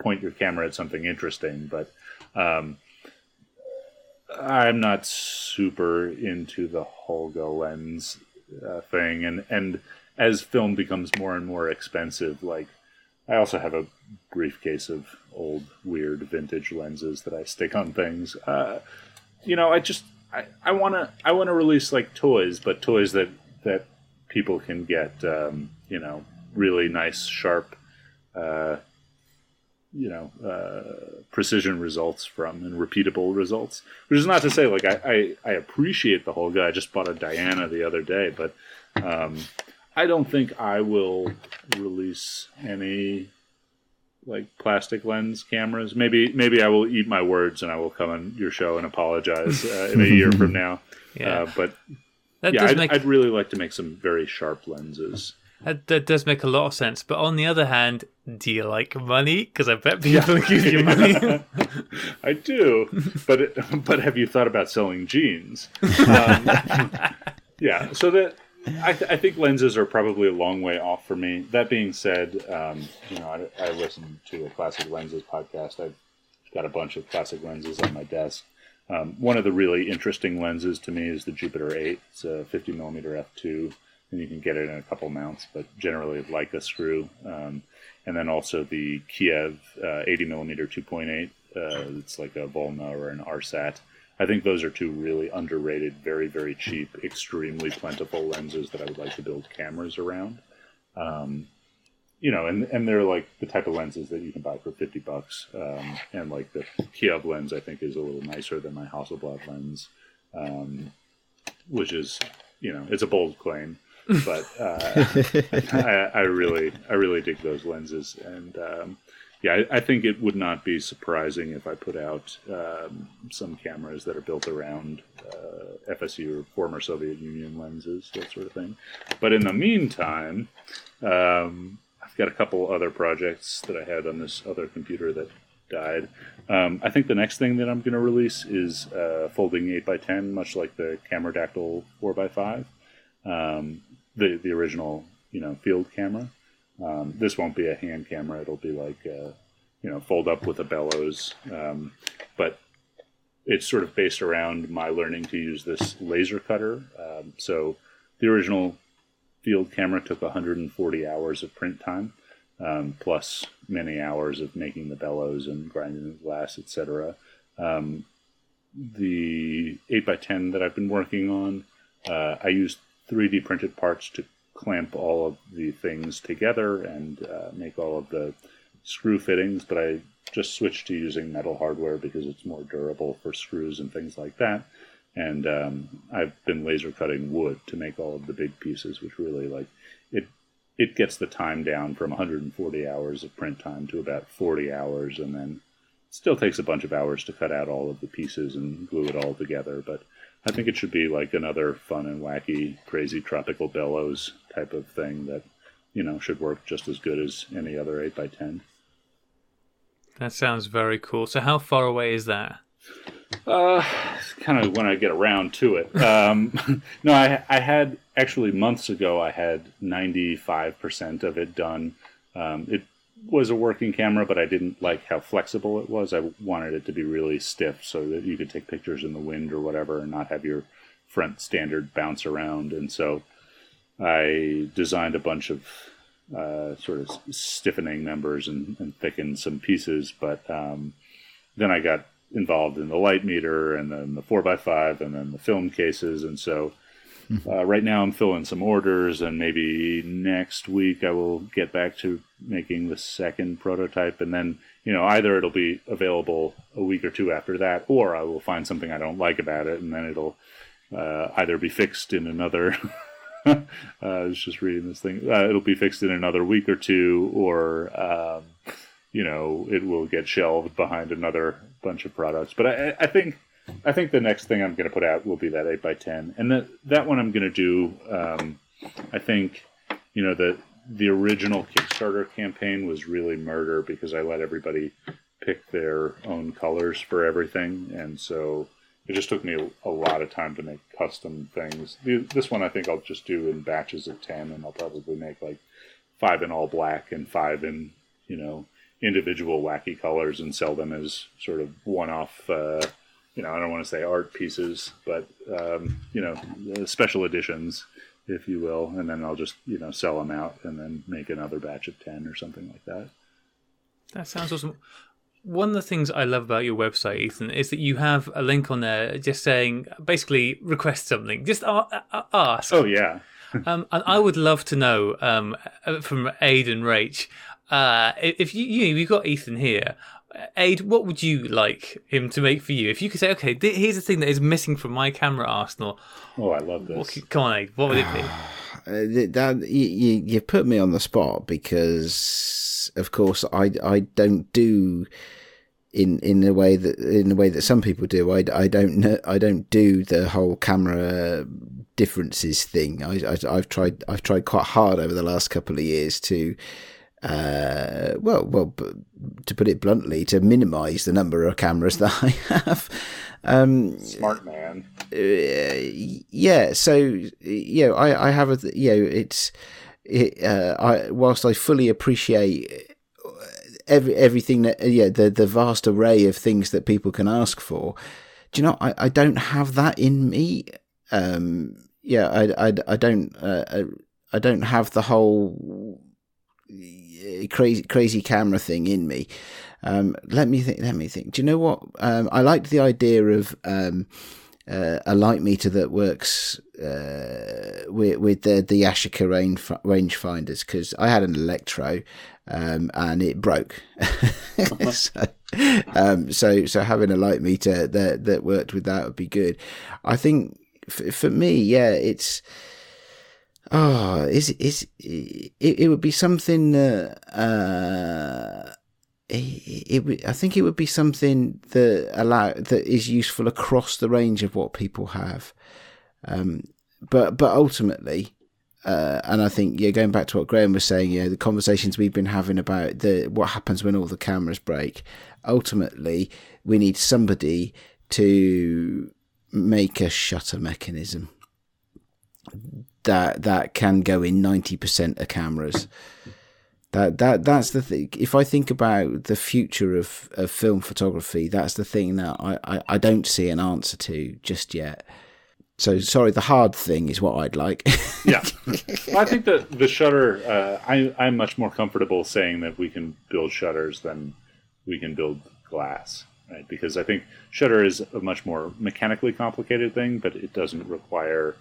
point your camera at something interesting. But um, I'm not super into the Holga lens uh, thing, and and as film becomes more and more expensive, like I also have a briefcase of old weird vintage lenses that I stick on things. Uh, you know, I just I I want to I want to release like toys, but toys that that people can get, um, you know, really nice, sharp, uh, you know, uh, precision results from and repeatable results. Which is not to say like I, I, I appreciate the Holga. I just bought a Diana the other day, but um, I don't think I will release any like plastic lens cameras. Maybe maybe I will eat my words and I will come on your show and apologize uh, in a year from now. Yeah. Uh, but that yeah, I'd, make... I'd, really like to make some very sharp lenses. That, that, does make a lot of sense. But on the other hand, do you like money? Because I bet people yeah. give you money. I do, but it, but have you thought about selling jeans? Um, yeah, so that I, th- I, think lenses are probably a long way off for me. That being said, um, you know, I, I listen to a classic lenses podcast. I've got a bunch of classic lenses on my desk. Um, one of the really interesting lenses to me is the Jupiter 8. It's a 50 millimeter f2, and you can get it in a couple mounts, but generally like a screw. Um, and then also the Kiev uh, 80 millimeter 2.8. Uh, it's like a Volna or an Arsat. I think those are two really underrated, very, very cheap, extremely plentiful lenses that I would like to build cameras around. Um, you know, and, and they're like the type of lenses that you can buy for 50 bucks. Um, and like the Kiev lens, I think, is a little nicer than my Hasselblad lens, um, which is, you know, it's a bold claim. But uh, I, I, really, I really dig those lenses, and um, yeah, I, I, think it would not be surprising if I put out um, some cameras that are built around uh, FSU or former Soviet Union lenses, that sort of thing. But in the meantime, um, I've got a couple other projects that I had on this other computer that died. Um, I think the next thing that I'm going to release is uh, folding 8x10, much like the Cameradactyl 4x5, um, the, the original you know field camera. Um, this won't be a hand camera; it'll be like uh, you know fold up with a bellows. Um, but it's sort of based around my learning to use this laser cutter. Um, so the original field camera took 140 hours of print time, um, plus many hours of making the bellows and grinding the glass, etc. Um, the 8x10 that I've been working on, uh, I used 3D printed parts to clamp all of the things together and uh, make all of the screw fittings, but I just switched to using metal hardware because it's more durable for screws and things like that. And um, I've been laser cutting wood to make all of the big pieces, which really like it. It gets the time down from 140 hours of print time to about 40 hours, and then still takes a bunch of hours to cut out all of the pieces and glue it all together. But I think it should be like another fun and wacky, crazy tropical bellows type of thing that you know should work just as good as any other eight by ten. That sounds very cool. So, how far away is that? Uh, kind of when I get around to it. Um, no, I, I had actually months ago I had 95% of it done. Um, it was a working camera, but I didn't like how flexible it was. I wanted it to be really stiff so that you could take pictures in the wind or whatever and not have your front standard bounce around. And so I designed a bunch of uh, sort of stiffening members and, and thickened some pieces. But um, then I got involved in the light meter and then the 4x5 and then the film cases. And so uh, right now, I'm filling some orders, and maybe next week I will get back to making the second prototype, and then you know either it'll be available a week or two after that, or I will find something I don't like about it, and then it'll uh, either be fixed in another. uh, I was just reading this thing. Uh, it'll be fixed in another week or two, or um, you know, it will get shelved behind another bunch of products. But I, I think I think the next thing I'm going to put out will be that eight by ten, and that that one I'm going to do. Um, I think you know the the original Kickstarter campaign was really murder because I let everybody pick their own colors for everything, and so it just took me a, a lot of time to make custom things. This one I think I'll just do in batches of ten, and I'll probably make like five in all black and five in you know individual wacky colors and sell them as sort of one-off. Uh, you know, I don't want to say art pieces, but um, you know, special editions, if you will, and then I'll just you know sell them out and then make another batch of ten or something like that. That sounds awesome. One of the things I love about your website, Ethan, is that you have a link on there just saying basically request something, just ask. Oh yeah. um, and I would love to know um, from Aid and Rach uh, if you you have got Ethan here, Aid, what would you like him to make for you? If you could say, okay, th- here's the thing that is missing from my camera arsenal. Oh, I love this. What, come on, Aid, what would it be? Uh, that, you, you put me on the spot because, of course, I, I don't do in in a way that in a way that some people do. I, I don't know, I don't do the whole camera differences thing. I, I have tried I've tried quite hard over the last couple of years to uh, well, well, to put it bluntly, to minimise the number of cameras that I have. Um, Smart man. Uh, yeah. So you know, I, I have a you know, it's it, uh, I whilst I fully appreciate every everything that yeah the the vast array of things that people can ask for. Do you know? I, I don't have that in me. Um, yeah, I, I, I don't uh, I, I don't have the whole crazy crazy camera thing in me. Um, let me think. Let me think. Do you know what? Um, I liked the idea of um, uh, a light meter that works uh, with, with the the Yashica range rangefinders because I had an Electro um, and it broke. so, um, so so having a light meter that that worked with that would be good. I think for, for me, yeah, it's oh, is is it, it would be something uh, it, it I think it would be something that allow that is useful across the range of what people have. Um, but but ultimately, uh, and I think yeah, going back to what Graham was saying, yeah, the conversations we've been having about the what happens when all the cameras break. Ultimately, we need somebody to make a shutter mechanism that that can go in 90% of cameras. That that that's the thing. If I think about the future of, of film photography, that's the thing that I, I, I don't see an answer to just yet. So sorry, the hard thing is what I'd like. yeah, I think that the shutter. Uh, I I'm much more comfortable saying that we can build shutters than we can build glass, right? Because I think shutter is a much more mechanically complicated thing, but it doesn't require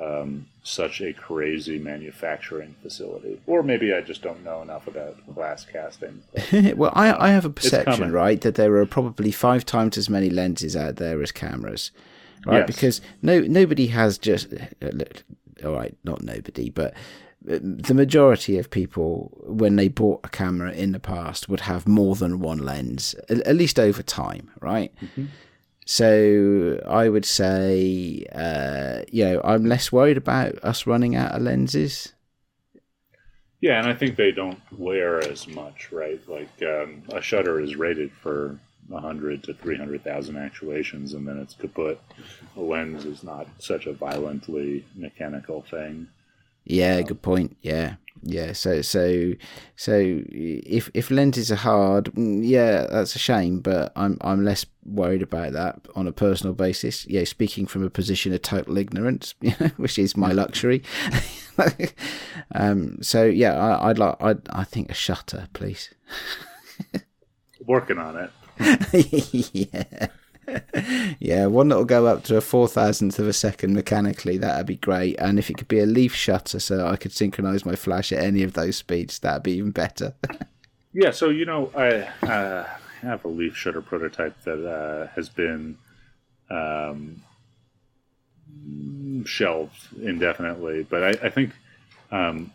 um, such a crazy manufacturing facility. Or maybe I just don't know enough about glass casting. But, well, I, I have a perception, right, that there are probably five times as many lenses out there as cameras, right? Yes. Because no nobody has just. Uh, all right, not nobody, but uh, the majority of people, when they bought a camera in the past, would have more than one lens, at least over time, right? Mm-hmm. So I would say, uh, you know, I'm less worried about us running out of lenses. Yeah, and I think they don't wear as much, right? Like um, a shutter is rated for 100 to 300,000 actuations and then it's kaput. A lens is not such a violently mechanical thing. Yeah, good point. Yeah, yeah. So, so, so if if lenses are hard, mm, yeah, that's a shame. But I'm I'm less worried about that on a personal basis. Yeah, speaking from a position of total ignorance, which is my luxury. um. So yeah, I, I'd like. I I think a shutter, please. Working on it. yeah. yeah, one that'll go up to a four thousandth of a second mechanically, that'd be great. And if it could be a leaf shutter so I could synchronize my flash at any of those speeds, that'd be even better. yeah, so you know, I uh, have a leaf shutter prototype that uh, has been um, shelved indefinitely, but I, I think, um,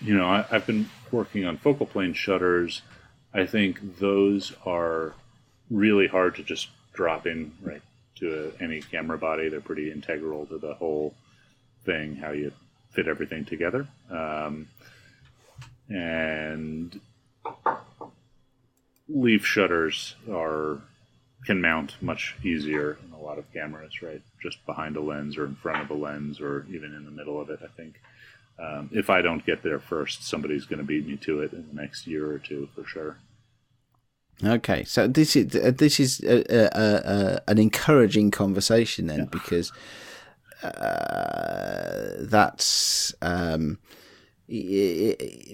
you know, I, I've been working on focal plane shutters. I think those are really hard to just drop in right to a, any camera body. They're pretty integral to the whole thing, how you fit everything together. Um, and leaf shutters are can mount much easier in a lot of cameras, right? Just behind a lens or in front of a lens or even in the middle of it. I think um, if I don't get there first, somebody's going to beat me to it in the next year or two for sure. Okay, so this is uh, this is a, a, a, an encouraging conversation then, yeah. because uh, that's um,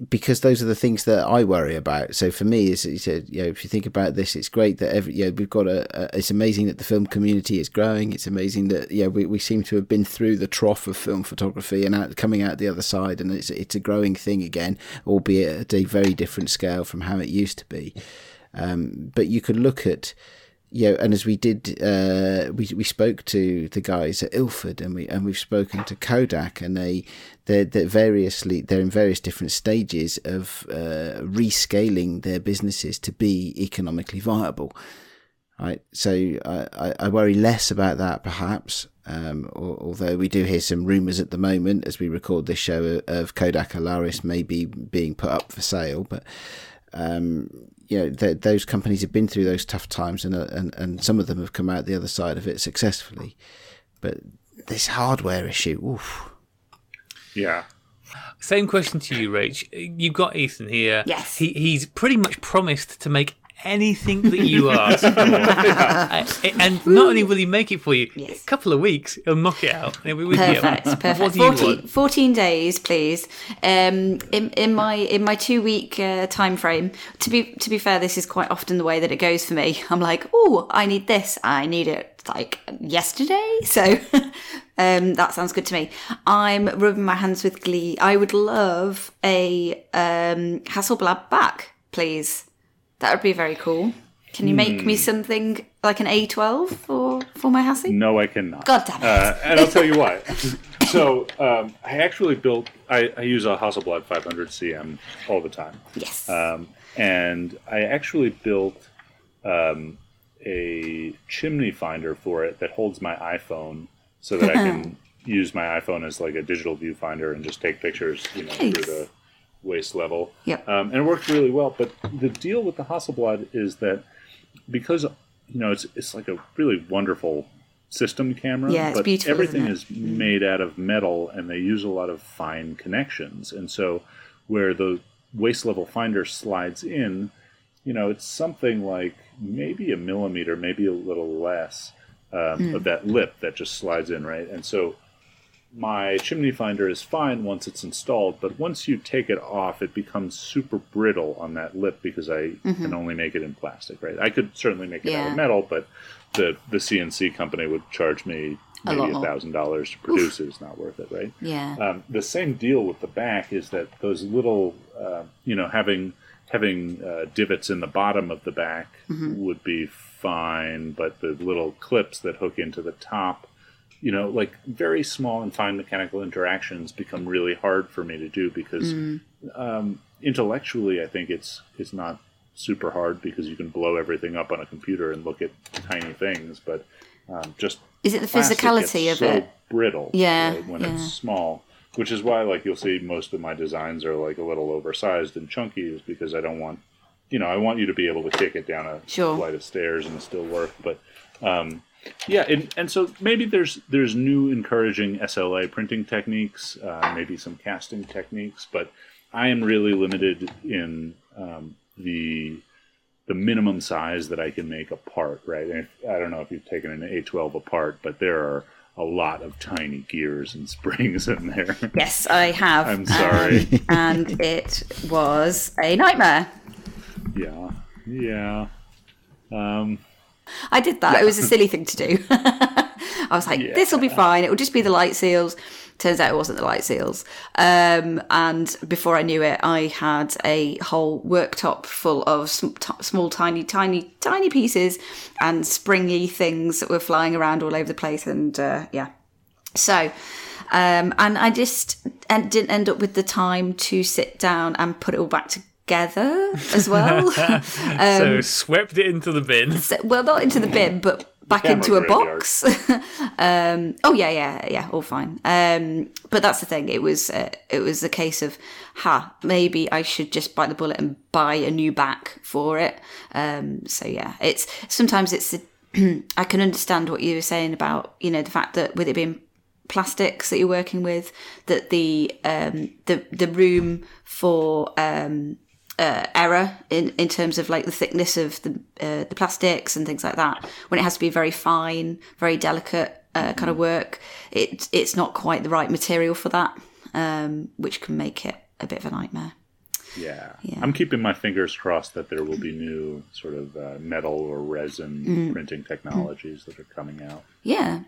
because those are the things that I worry about. So for me, is you know, if you think about this, it's great that every you know, we've got a, It's amazing that the film community is growing. It's amazing that yeah, we, we seem to have been through the trough of film photography and out, coming out the other side, and it's it's a growing thing again, albeit at a very different scale from how it used to be. Um, but you could look at, you know, and as we did, uh, we we spoke to the guys at Ilford, and we and we've spoken to Kodak, and they they're, they're variously they're in various different stages of uh, rescaling their businesses to be economically viable. Right, so I, I worry less about that perhaps, um, although we do hear some rumours at the moment as we record this show of Kodak Alaris maybe being put up for sale, but um, you know, th- those companies have been through those tough times, and, uh, and and some of them have come out the other side of it successfully. But this hardware issue, oof. Yeah. Same question to you, Rach. You've got Ethan here. Yes. He, he's pretty much promised to make anything that you ask for. uh, and not only will he make it for you, yes. a couple of weeks, he'll knock it out. He'll be with perfect, you. Perfect. 14, 14, days, please. Um, in, in my in my two week uh, time frame. To be to be fair, this is quite often the way that it goes for me. I'm like, oh, I need this. I need it like yesterday. So. Um, that sounds good to me. I'm rubbing my hands with glee. I would love a um, Hasselblad back, please. That would be very cool. Can you make me hmm. something like an A12 for for my Hassie? No, I cannot. God damn it! Uh, and I'll tell you why. so um, I actually built. I, I, use a Hasselblad 500 CM all the time. Yes. Um, and I actually built um, a chimney finder for it that holds my iPhone, so that I can use my iPhone as like a digital viewfinder and just take pictures, you know, nice. through the waist level. Yep. Um, and it worked really well. But the deal with the Hasselblad is that because you know it's it's like a really wonderful system camera, yeah, it's but everything is mm-hmm. made out of metal and they use a lot of fine connections. And so where the waist level finder slides in, you know, it's something like maybe a millimeter, maybe a little less um, mm. of that lip that just slides in, right? And so my chimney finder is fine once it's installed, but once you take it off, it becomes super brittle on that lip because I mm-hmm. can only make it in plastic, right? I could certainly make it yeah. out of metal, but the the CNC company would charge me maybe a thousand dollars to produce Oof. it. It's not worth it, right? Yeah. Um, the same deal with the back is that those little, uh, you know, having having uh, divots in the bottom of the back mm-hmm. would be fine, but the little clips that hook into the top you know, like very small and fine mechanical interactions become really hard for me to do because mm. um, intellectually, I think it's it's not super hard because you can blow everything up on a computer and look at tiny things, but um, just is it the physicality of so it? Brittle, yeah, right, when yeah. it's small, which is why like you'll see most of my designs are like a little oversized and chunky, is because I don't want you know, I want you to be able to kick it down a Sure. flight of stairs and still work. But um, yeah, and, and so maybe there's there's new encouraging SLA printing techniques, uh, maybe some casting techniques, but I am really limited in um, the the minimum size that I can make a part. Right? And if, I don't know if you've taken an A12 apart, but there are a lot of tiny gears and springs in there. Yes, I have. I'm sorry. Um, and it was a nightmare. yeah, yeah. Um, I did that. It was a silly thing to do. I was like, Yeah. this will be fine. It will just be the light seals. Turns out it wasn't the light seals. Um, and before I knew it, I had a whole worktop full of sm- t- small, tiny, tiny, tiny pieces and springy things that were flying around all over the place. And uh, yeah. So, um, and I just didn't end up with the time to sit down and put it all back together as well. Um, so swept it into the bin. So- well, not into the bin, but back Camera into a box. um, oh yeah, yeah, yeah, all fine. Um, but that's the thing. It was uh, it was a case of, ha, maybe I should just bite the bullet and buy a new back for it. Um, so yeah, it's sometimes it's. The, I can understand what you were saying about you know the fact that with it being plastics that you're working with, that the um, the the room for um, uh, error in, in terms of like the thickness of the uh, the plastics and things like that. When it has to be very fine, very delicate uh, kind of work, it it's not quite the right material for that, um, which can make it a bit of a nightmare. Yeah. Yeah. I'm keeping my fingers crossed that there will be new sort of uh, metal or resin Mm-hmm. printing technologies that are coming out. Yeah,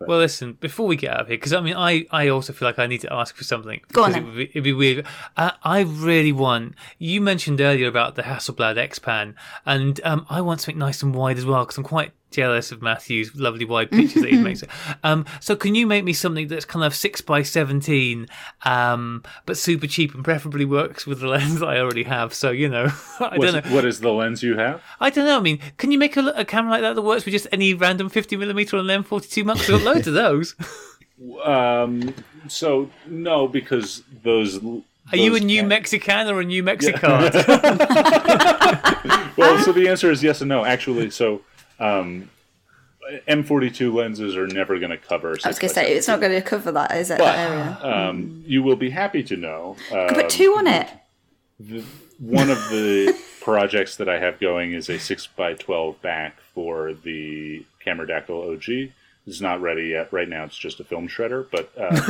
Well, listen, before we get out of here, because I mean, I, I also feel like I need to ask for something. Go on. It would, be, it'd be weird. Uh, I really want. You mentioned earlier about the Hasselblad X-Pan, and um, I want something nice and wide as well, because I'm quite jealous of Matthew's lovely wide pictures that he makes. Um, so, can you make me something that's kind of six by seventeen, um, but super cheap and preferably works with the lens I already have? So, you know, I What's- don't know. What is the lens you have? I don't know. I mean, can you make a, a camera like that that works with just any random 50 millimeter on an M42 Max? We've got loads of those. Um, so no, because those. Are you a new Mexican or a new Mexicard? Well, so the answer is yes and no. Actually, so um, M42 lenses are never going to cover. I was going to say it's not going to cover that, is it? that area. Um, you will be happy to know. Uh, Put two on it. one of the projects that I have going is a six by twelve back for the Cameradactyl OG. It's not ready yet. Right now, it's just a film shredder. But uh,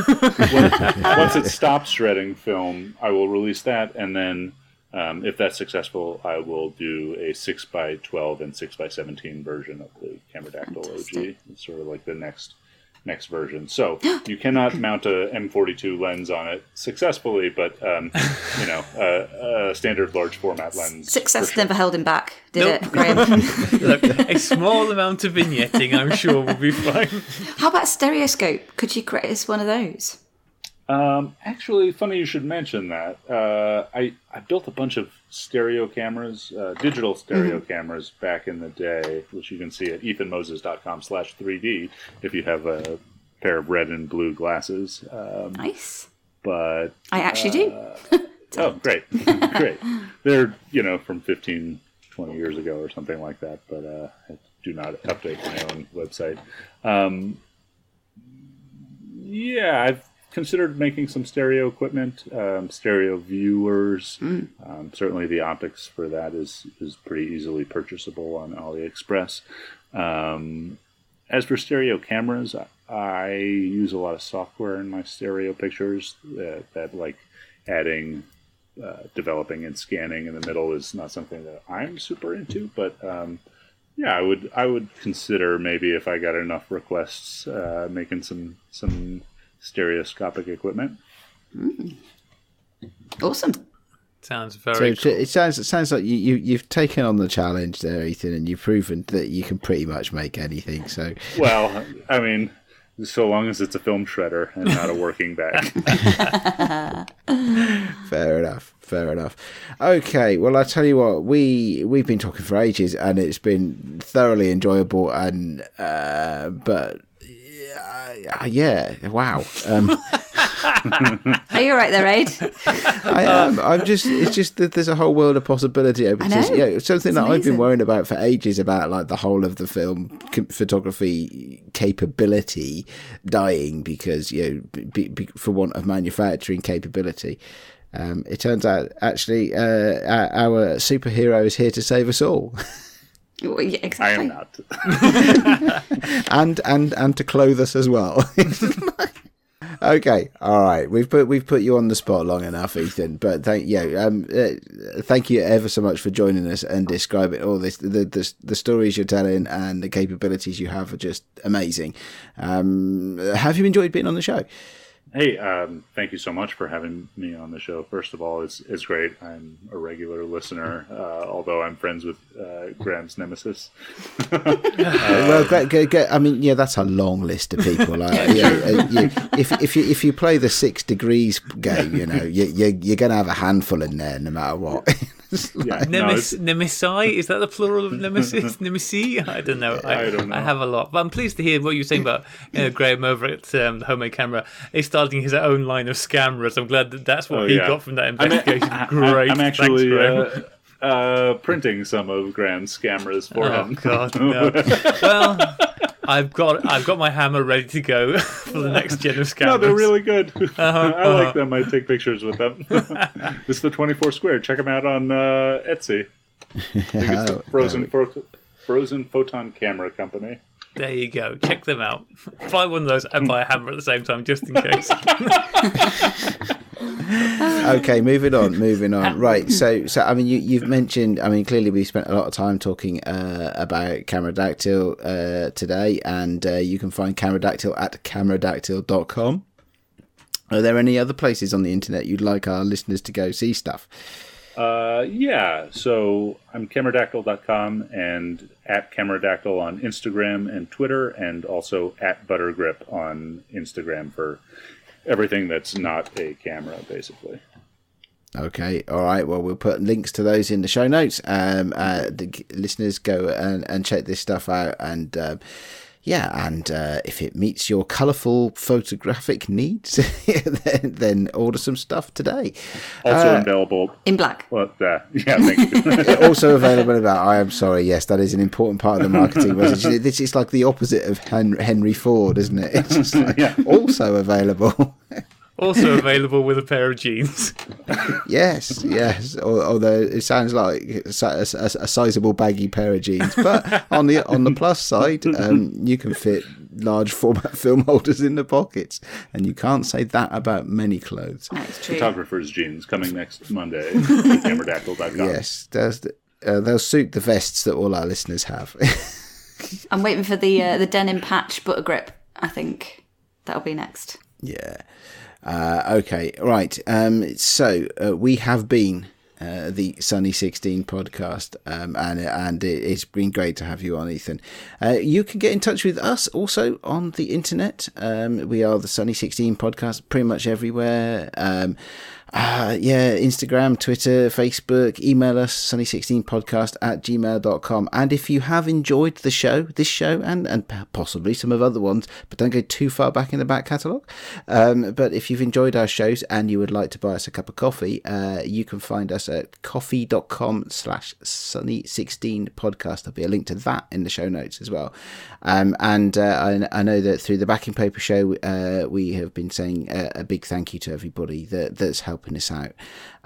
when- once it stops shredding film, I will release that, and then um, if that's successful, I will do a six by twelve and six by seventeen version of the Cameradactyl OG. It's sort of like the next next version. So you cannot mount a M42 lens on it successfully, but um, you know, a, a standard large format lens. Success sure. never held him back, did Nope. it, Graham? Look, a small amount of vignetting, I'm sure, will be fine. How about stereoscope? Could you create us one of those? Um, actually, funny you should mention that. Uh, I I built a bunch of stereo cameras, uh, digital stereo cameras back in the day, which you can see at ethanmoses.com slash 3D if you have a pair of red and blue glasses. Um, Nice. but I actually do. Oh, great. great. They're, you know, from 15, 20 years ago or something like that, but uh, I do not update my own website. Um, yeah, I've considered making some stereo equipment, um, stereo viewers. Um, certainly the optics for that is, is pretty easily purchasable on AliExpress. Um, as for stereo cameras, I- I use a lot of software in my stereo pictures that, that like adding, uh, developing and scanning in the middle is not something that I'm super into, but um, yeah, I would I would consider maybe if I got enough requests, uh, making some some stereoscopic equipment. Awesome. Sounds So very it- it sounds it sounds like you, you you've taken on the challenge there, Ethan, and you've proven that you can pretty much make anything. So Well, I mean, so long as it's a film shredder and not a working bag. fair enough, fair enough. Okay, well I tell you what, we we've been talking for ages, and it's been thoroughly enjoyable. And uh, but yeah, yeah wow. Um, Are you all right there, Aid? I am. I'm just. It's just that there's a whole world of possibility. Open. I know. Yeah, something It's that I've been worrying about for ages about like the whole of the film photography capability dying because you know be, be, for want of manufacturing capability. Um, it turns out actually uh, our, our superhero is here to save us all, Well, yeah, I exactly. am not. and and and to clothe us as well. Okay, all right. We've put we've put you on the spot long enough, Ethan. But thank you. Um, uh, thank you ever so much for joining us and describing all this. The, the the stories you're telling and the capabilities you have are just amazing. Um, have you enjoyed being on the show? Hey, um, thank you so much for having me on the show. First of all, it's, it's great. I'm a regular listener, uh, although I'm friends with uh, Graham's nemesis. well, great, great. I mean, yeah, that's a long list of people. Like, yeah, uh, you, if if you if you play the six degrees game, you know, you, you you're gonna have a handful in there, no matter what. It's like- Yeah, no, Nemes- it's- Nemesi? Is that the plural of nemesis? Nemesi? I don't know. I, I don't know. I have a lot. But I'm pleased to hear what you were saying about uh, Graham over at um, the Homemade Camera. He's starting his own line of scammers. I'm glad that that's what Oh, he yeah. got from that I'm, investigation. I- Great. I'm actually Thanks, Graham. uh, uh, printing some of Graham's cameras for Oh him. God! No. well, I've got I've got my hammer ready to go for the next gen of scammers. No, they're really good. I uh-huh. like them. I take pictures with them. this is the 24 square. Check them out on uh, Etsy. I think it's Oh, the Frozen Frozen Photon Camera Company. There you go. Check them out. Buy one of those and buy a hammer at the same time, just in case. okay, moving on, moving on. Right, so so I mean, you you've mentioned. I mean, clearly we spent a lot of time talking uh, about Cameradactyl uh, today, and uh, you can find Cameradactyl at cameradactyl.com. Are there any other places on the internet you'd like our listeners to go see stuff? Uh, yeah, so I'm cameradactyl.com and at cameradactyl on Instagram and Twitter, and also at buttergrip on Instagram for everything that's not a camera, basically. Okay, all right. Well, we'll put links to those in the show notes. Um, uh, the listeners go and, and check this stuff out, and um, yeah, and uh, if it meets your colourful photographic needs, then, then order some stuff today. Also Uh, available. In black. Well, uh, yeah, thank you. also available about. I am sorry. Yes, that is an important part of the marketing message. This is like the opposite of Henry Ford, isn't it? It's just like Yeah. also available. Also available with a pair of jeans. Yes, yes. Although it sounds like a, a, a sizable baggy pair of jeans, but on the on the plus side, um, you can fit large format film holders in the pockets, and you can't say that about many clothes. That's true. Photographer's jeans coming next Monday at cameradactyl.com. Yes, there's the, uh, they'll suit the vests that all our listeners have. I'm waiting for the uh, the denim patch butter grip. I think that'll be next. Yeah. Uh, okay. Right. Um, so uh, we have been uh, the Sunny Sixteen podcast, um, and and it, it's been great to have you on, Ethan. Uh, you can get in touch with us also on the internet. Um, we are the Sunny Sixteen podcast, pretty much everywhere. Uh, yeah, Instagram, Twitter, Facebook, email us, sunny16podcast at gmail.com. And if you have enjoyed the show, this show, and, and possibly some of other ones, but don't go too far back in the back catalogue. Um, but if you've enjoyed our shows and you would like to buy us a cup of coffee, uh, you can find us at ko-fi.com slash sunny16 podcast. There'll be a link to that in the show notes as well. Um, and uh, I, I know that through the Backing Paper show, uh, we have been saying a, a big thank you to everybody that, that's helping us out.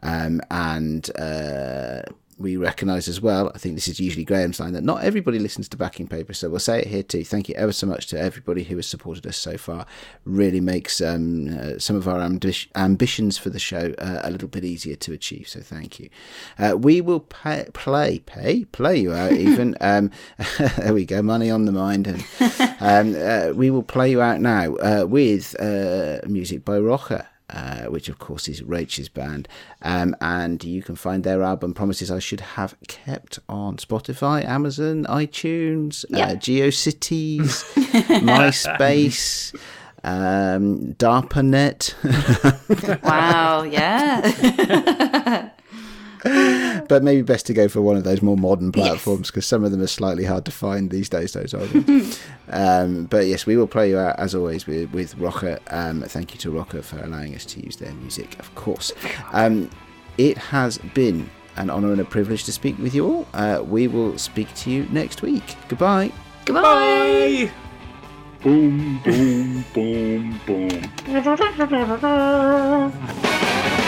Um, and uh, we recognise as well, I think this is usually Graham's line, that not everybody listens to Backing Paper. So we'll say it here too. Thank you ever so much to everybody who has supported us so far. Really makes um, uh, some of our ambi- ambitions for the show uh, a little bit easier to achieve. So thank you. Uh, we will pay, play, pay, play you out even. um, there we go, money on the mind. And um, uh, we will play you out now uh, with uh, music by Rocha uh, which of course is Rachel's band. Um, and you can find their album Promises I Should Have Kept on Spotify, Amazon, iTunes, uh, GeoCities, MySpace. Um, DARPANET. Wow, yeah. but maybe best to go for one of those more modern platforms because yes. some of them are slightly hard to find these days. Those old um, but yes, we will play you out as always with, with Rocker. Um, thank you to Rocker for allowing us to use their music, of course. Um, it has been an honour and a privilege to speak with you all. Uh, we will speak to you next week. Goodbye. Goodbye. Bye. Boom, boom, boom, boom.